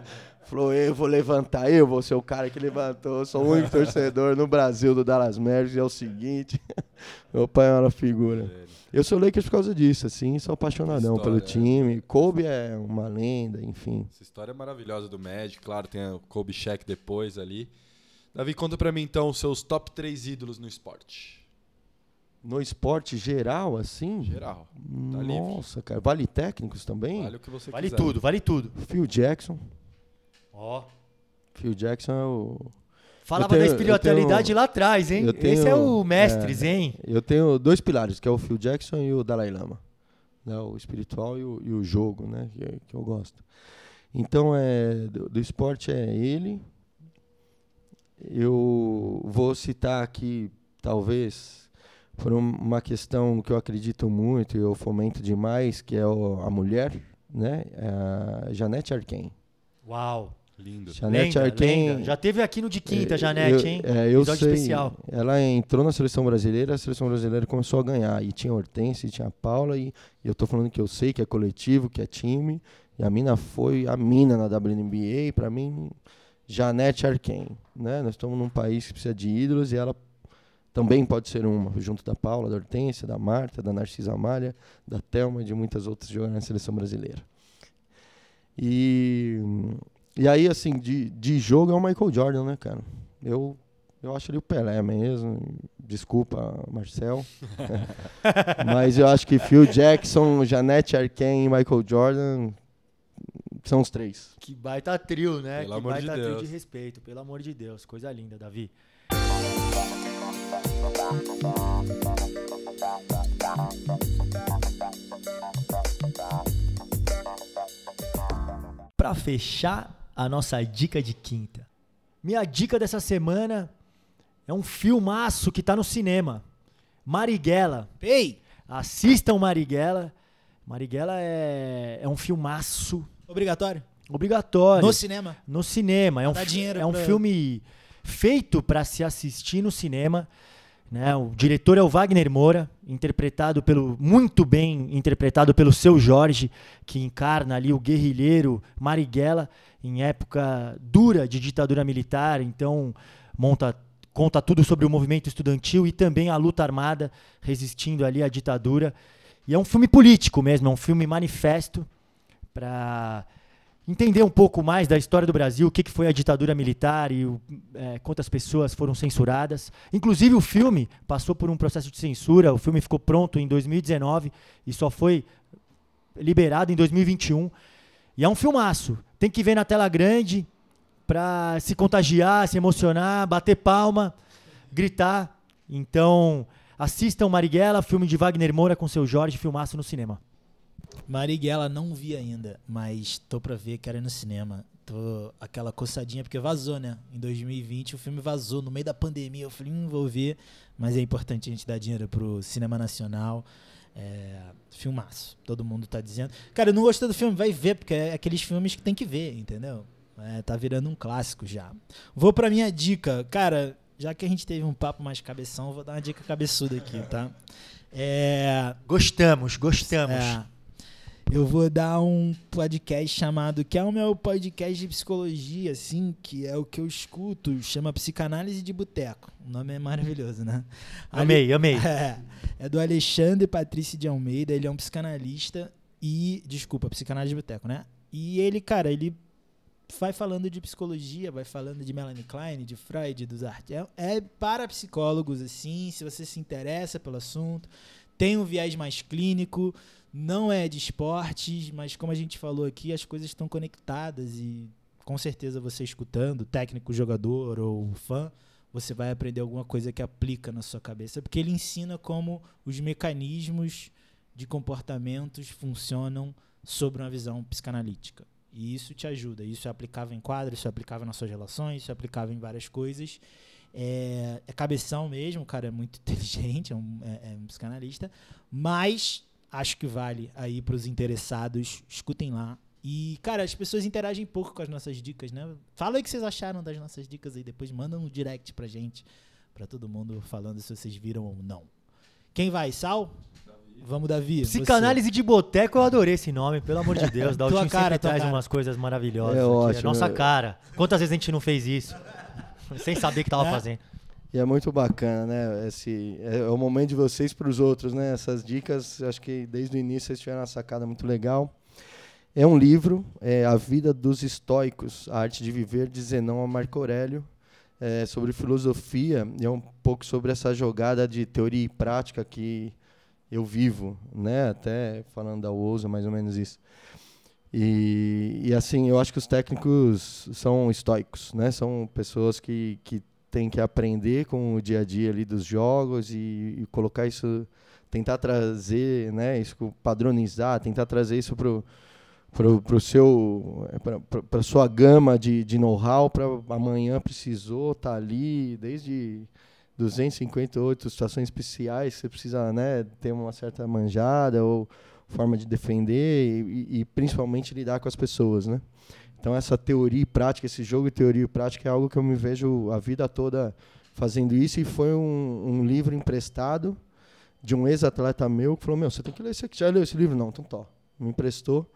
<laughs> Falou, eu vou levantar, eu vou ser o cara que levantou. Sou o único torcedor no Brasil do Dallas Mavericks. E é o seguinte, <laughs> meu pai é uma figura. Eu sou Lakers por causa disso, assim, sou apaixonadão história, pelo time. É. Kobe é uma lenda, enfim. Essa história é maravilhosa do Magic, claro, tem o Kobe Shaq depois ali. Davi, conta pra mim então os seus top 3 ídolos no esporte no esporte geral, assim? Geral. Tá Nossa, livre. cara. Vale técnicos também? Vale o que você Vale quiser. tudo, vale tudo. Phil Jackson. Ó. Oh. Phil Jackson é o. Falava tenho, da espiritualidade tenho, lá atrás, hein? Tenho, Esse é o mestres, é, hein? Eu tenho dois pilares, que é o Phil Jackson e o Dalai Lama. né? O espiritual e o, e o jogo, né? Que, que eu gosto. Então, é, do, do esporte é ele. Eu vou citar aqui, talvez, por um- uma questão que eu acredito muito e eu fomento demais, que é o- a mulher, né? É a Janete Arquem. Uau. Lindo. Janete Lenda, Arquem. lenda. Já teve aqui no de quinta, É, Janete, eu- hein? É, eu Episódio sei. especial. Ela entrou na seleção brasileira, a seleção brasileira começou a ganhar. E tinha a Hortência, e tinha a Paula, e, e eu tô falando que eu sei que é coletivo, que é time. E a mina foi a mina na WNBA, pra mim, Janete Arquem. Né? Nós estamos num país que precisa de ídolos e ela também pode ser uma, junto da Paula, da Hortência, da Marta, da Narcisa Amália, da Thelma e de muitas outras jogadores na seleção brasileira. E, e aí, assim, de, de jogo é o Michael Jordan, né, cara? Eu, eu acho ele o Pelé mesmo. Desculpa, Marcel. <laughs> Mas eu acho que Phil Jackson, Janete Arquem e Michael Jordan são os três. Que baita trio, né? Pelo que amor de baita trio Deus. de respeito, pelo amor de Deus. Coisa linda, Davi. Pra fechar a nossa dica de quinta. Minha dica dessa semana é um filmaço que tá no cinema. Marighella. Ei! Assistam Marighella. Marighella é, é um filmaço Obrigatório? obrigatório No cinema. no cinema. É um, é um pra- filme feito para se assistir no cinema. Né? O diretor é o Wagner Moura, interpretado pelo muito bem interpretado pelo seu Jorge, que encarna ali o guerrilheiro Marighella em época dura de ditadura militar. Então monta conta tudo sobre o movimento estudantil e também a luta armada resistindo ali à ditadura. E é um filme político mesmo, é um filme manifesto para entender um pouco mais da história do Brasil, o que, que foi a ditadura militar e o, é, quantas pessoas foram censuradas. Inclusive, o filme passou por um processo de censura, o filme ficou pronto em 2019 e só foi liberado em 2021. E é um filmaço. Tem que ver na tela grande para se contagiar, se emocionar, bater palma, gritar. Então, assistam Marighella, filme de Wagner Moura com seu Jorge, filmaço no cinema. Marighella não vi ainda, mas tô pra ver, quero ir no cinema. Tô aquela coçadinha, porque vazou, né? Em 2020 o filme vazou, no meio da pandemia. Eu falei, hum, vou ver. Mas é importante a gente dar dinheiro pro cinema nacional. É, filmaço, todo mundo tá dizendo. Cara, eu não gostei do filme, vai ver, porque é aqueles filmes que tem que ver, entendeu? É, tá virando um clássico já. Vou pra minha dica. Cara, já que a gente teve um papo mais cabeção, vou dar uma dica cabeçuda aqui, tá? É, Gostamos, gostamos. é. Eu vou dar um podcast chamado, que é o meu podcast de psicologia, assim, que é o que eu escuto, chama Psicanálise de Boteco. O nome é maravilhoso, né? Amei, amei. É, é do Alexandre Patrício de Almeida, ele é um psicanalista e, desculpa, psicanálise de boteco, né? E ele, cara, ele vai falando de psicologia, vai falando de Melanie Klein, de Freud, dos artes. É, é para psicólogos, assim, se você se interessa pelo assunto. Tem um viés mais clínico, não é de esportes, mas como a gente falou aqui, as coisas estão conectadas e com certeza você escutando, técnico, jogador ou fã, você vai aprender alguma coisa que aplica na sua cabeça, porque ele ensina como os mecanismos de comportamentos funcionam sobre uma visão psicanalítica. E isso te ajuda. Isso é aplicável em quadros, isso é aplicável nas suas relações, isso é aplicável em várias coisas. É, é cabeção mesmo, o cara é muito <laughs> inteligente, é um, é- é um psicanalista, mas acho que vale aí para os interessados, escutem lá. E, cara, as pessoas interagem pouco com as nossas dicas, né? Fala aí o que vocês acharam das nossas dicas aí, depois manda um direct pra gente, pra todo mundo falando se vocês viram ou não. Quem vai, Sal? Vamos, Davi. você. Psicanálise de boteco, eu adorei esse nome, pelo amor de Deus. <laughs> Tua Dalton cara, sempre tua traz cara. umas coisas maravilhosas. É aqui, ótimo, nossa é. cara. Quantas vezes a gente não fez isso? Sem saber o que tava É. fazendo. E é muito bacana, né? Esse, é o momento de vocês para os outros, né? Essas dicas, acho que desde o início vocês tiveram uma sacada muito legal. É um livro, é A Vida dos Estoicos, A Arte de Viver, de Zenão a Marco Aurélio, é sobre filosofia, e é um pouco sobre essa jogada de teoria e prática que eu vivo, né? Até falando da UOSA, mais ou menos isso. E, e assim, eu acho que os técnicos são estoicos, né? São pessoas que, que tem que aprender com o dia a dia ali dos jogos e, e colocar isso, tentar trazer, né, isso padronizar, tentar trazer isso pro pro, pro seu para sua gama de, de know-how para amanhã precisou tá ali desde 258 situações especiais você precisa né ter uma certa manjada ou forma de defender e, e, principalmente lidar com as pessoas né então essa teoria e prática esse jogo de teoria e prática é algo que eu me vejo a vida toda fazendo isso e foi um, um livro emprestado de um ex-atleta meu que falou meu você tem que ler esse aqui já leu esse livro não então tó me emprestou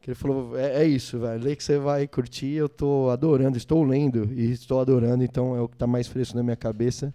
que ele falou, é, é isso, velho. Lê que você vai curtir, eu tô adorando, estou lendo e estou adorando, então é o que está mais fresco na minha cabeça.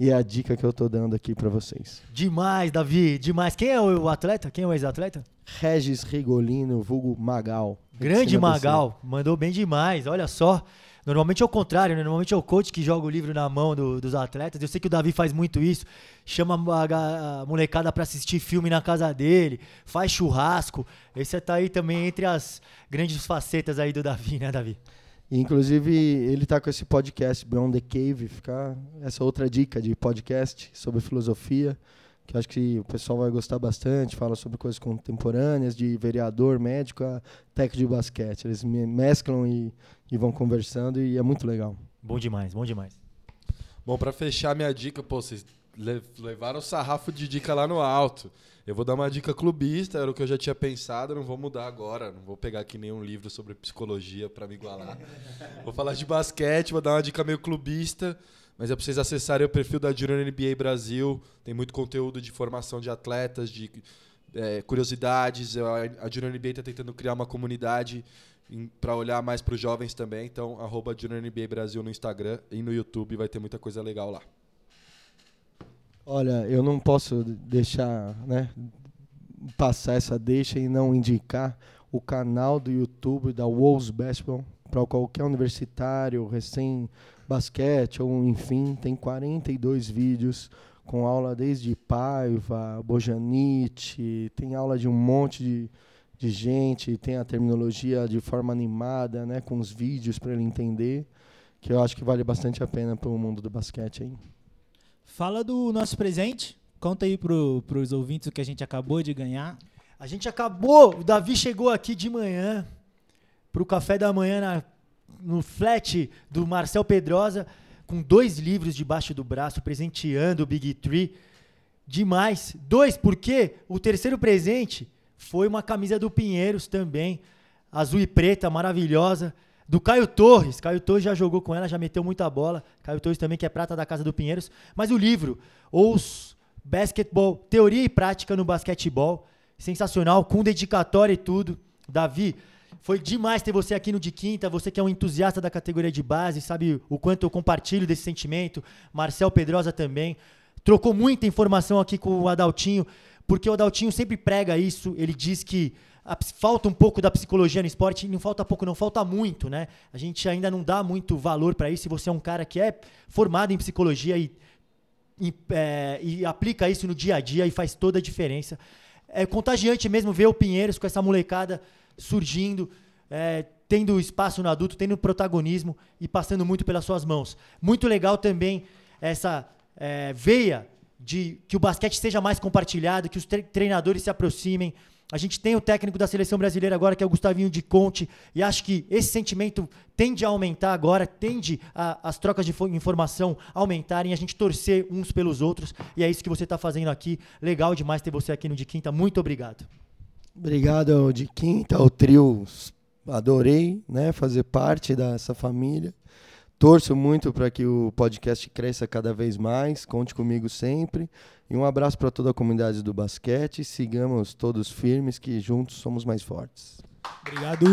E é a dica que eu tô dando aqui para vocês. Demais, Davi, demais. Quem é o atleta? Quem é o ex-atleta? Regis Rigolino, vulgo Magal. Grande Magal, mandou bem demais, olha só. Normalmente é o contrário, né? Normalmente é o coach que joga o livro na mão do, dos atletas. Eu sei que o Davi faz muito isso. Chama a, a molecada para assistir filme na casa dele, faz churrasco. Esse tá aí também entre as grandes facetas aí do Davi, né, Davi? Inclusive, ele tá com esse podcast, Beyond the Cave, ficar essa outra dica de podcast sobre filosofia, que acho que o pessoal vai gostar bastante, fala sobre coisas contemporâneas, de vereador, médico a técnico de basquete. Eles mesclam e e vão conversando e é muito legal. Bom demais, bom demais. Bom, para fechar minha dica, pô, vocês levaram o sarrafo de dica lá no alto. Eu vou dar uma dica clubista, era o que eu já tinha pensado, não vou mudar agora, não vou pegar aqui nenhum livro sobre psicologia para me igualar. vou falar de basquete, vou dar uma dica meio clubista, mas é para vocês acessarem o perfil da Junior NBA Brasil, tem muito conteúdo de formação de atletas, de é, curiosidades, a Junior NBA está tentando criar uma comunidade para olhar mais para os jovens também. Então, arroba NBA Brasil no Instagram e no YouTube vai ter muita coisa legal lá. Olha, eu não posso deixar, né, passar essa deixa e não indicar o canal do YouTube da Wolves Basketball para qualquer universitário, recém basquete ou enfim, tem 42 vídeos com aula desde Paiva, Bojanite, tem aula de um monte de de gente, tem a terminologia de forma animada, né, com os vídeos para ele entender, que eu acho que vale bastante a pena para o mundo do basquete aí. Fala do nosso presente, conta aí para os ouvintes o que a gente acabou de ganhar. A gente acabou, o Davi chegou aqui de manhã para o café da manhã na, no flat do Marcel Pedrosa, com dois livros debaixo do braço, presenteando o Big Tree. Demais. Dois, porque o terceiro presente foi uma camisa do Pinheiros também, azul e preta, maravilhosa. Do Caio Torres. Caio Torres já jogou com ela, já meteu muita bola. Caio Torres também, que é prata da Casa do Pinheiros. Mas o livro, Os Basketball, Teoria e Prática no Basquetebol. Sensacional, com dedicatória e tudo. Davi, foi demais ter você aqui no De Quinta. Você que é um entusiasta da categoria de base, sabe o quanto eu compartilho desse sentimento. Marcel Pedrosa também. Trocou muita informação aqui com o Adaltinho porque o Adaltinho sempre prega isso, ele diz que a, falta um pouco da psicologia no esporte, não falta pouco, não falta muito, né? A gente ainda não dá muito valor para isso. Se você é um cara que é formado em psicologia e, e, é, e, aplica isso no dia a dia e faz toda a diferença. É contagiante mesmo ver o Pinheiros com essa molecada surgindo, é, tendo espaço no adulto, tendo protagonismo e passando muito pelas suas mãos. Muito legal também essa é, veia de que o basquete seja mais compartilhado, que os treinadores se aproximem. A gente tem o técnico da seleção brasileira agora, que é o Gustavinho de Conte, e acho que esse sentimento tende a aumentar agora, tende a, as trocas de informação aumentarem, a gente torcer uns pelos outros, e é isso que você está fazendo aqui. Legal demais ter você aqui no De Quinta, muito obrigado. Obrigado, De Quinta, o trio, adorei né, fazer parte dessa família. Torço muito para que o podcast cresça cada vez mais. Conte comigo sempre. E um abraço para toda a comunidade do basquete. Sigamos todos firmes, que juntos somos mais fortes. Obrigado.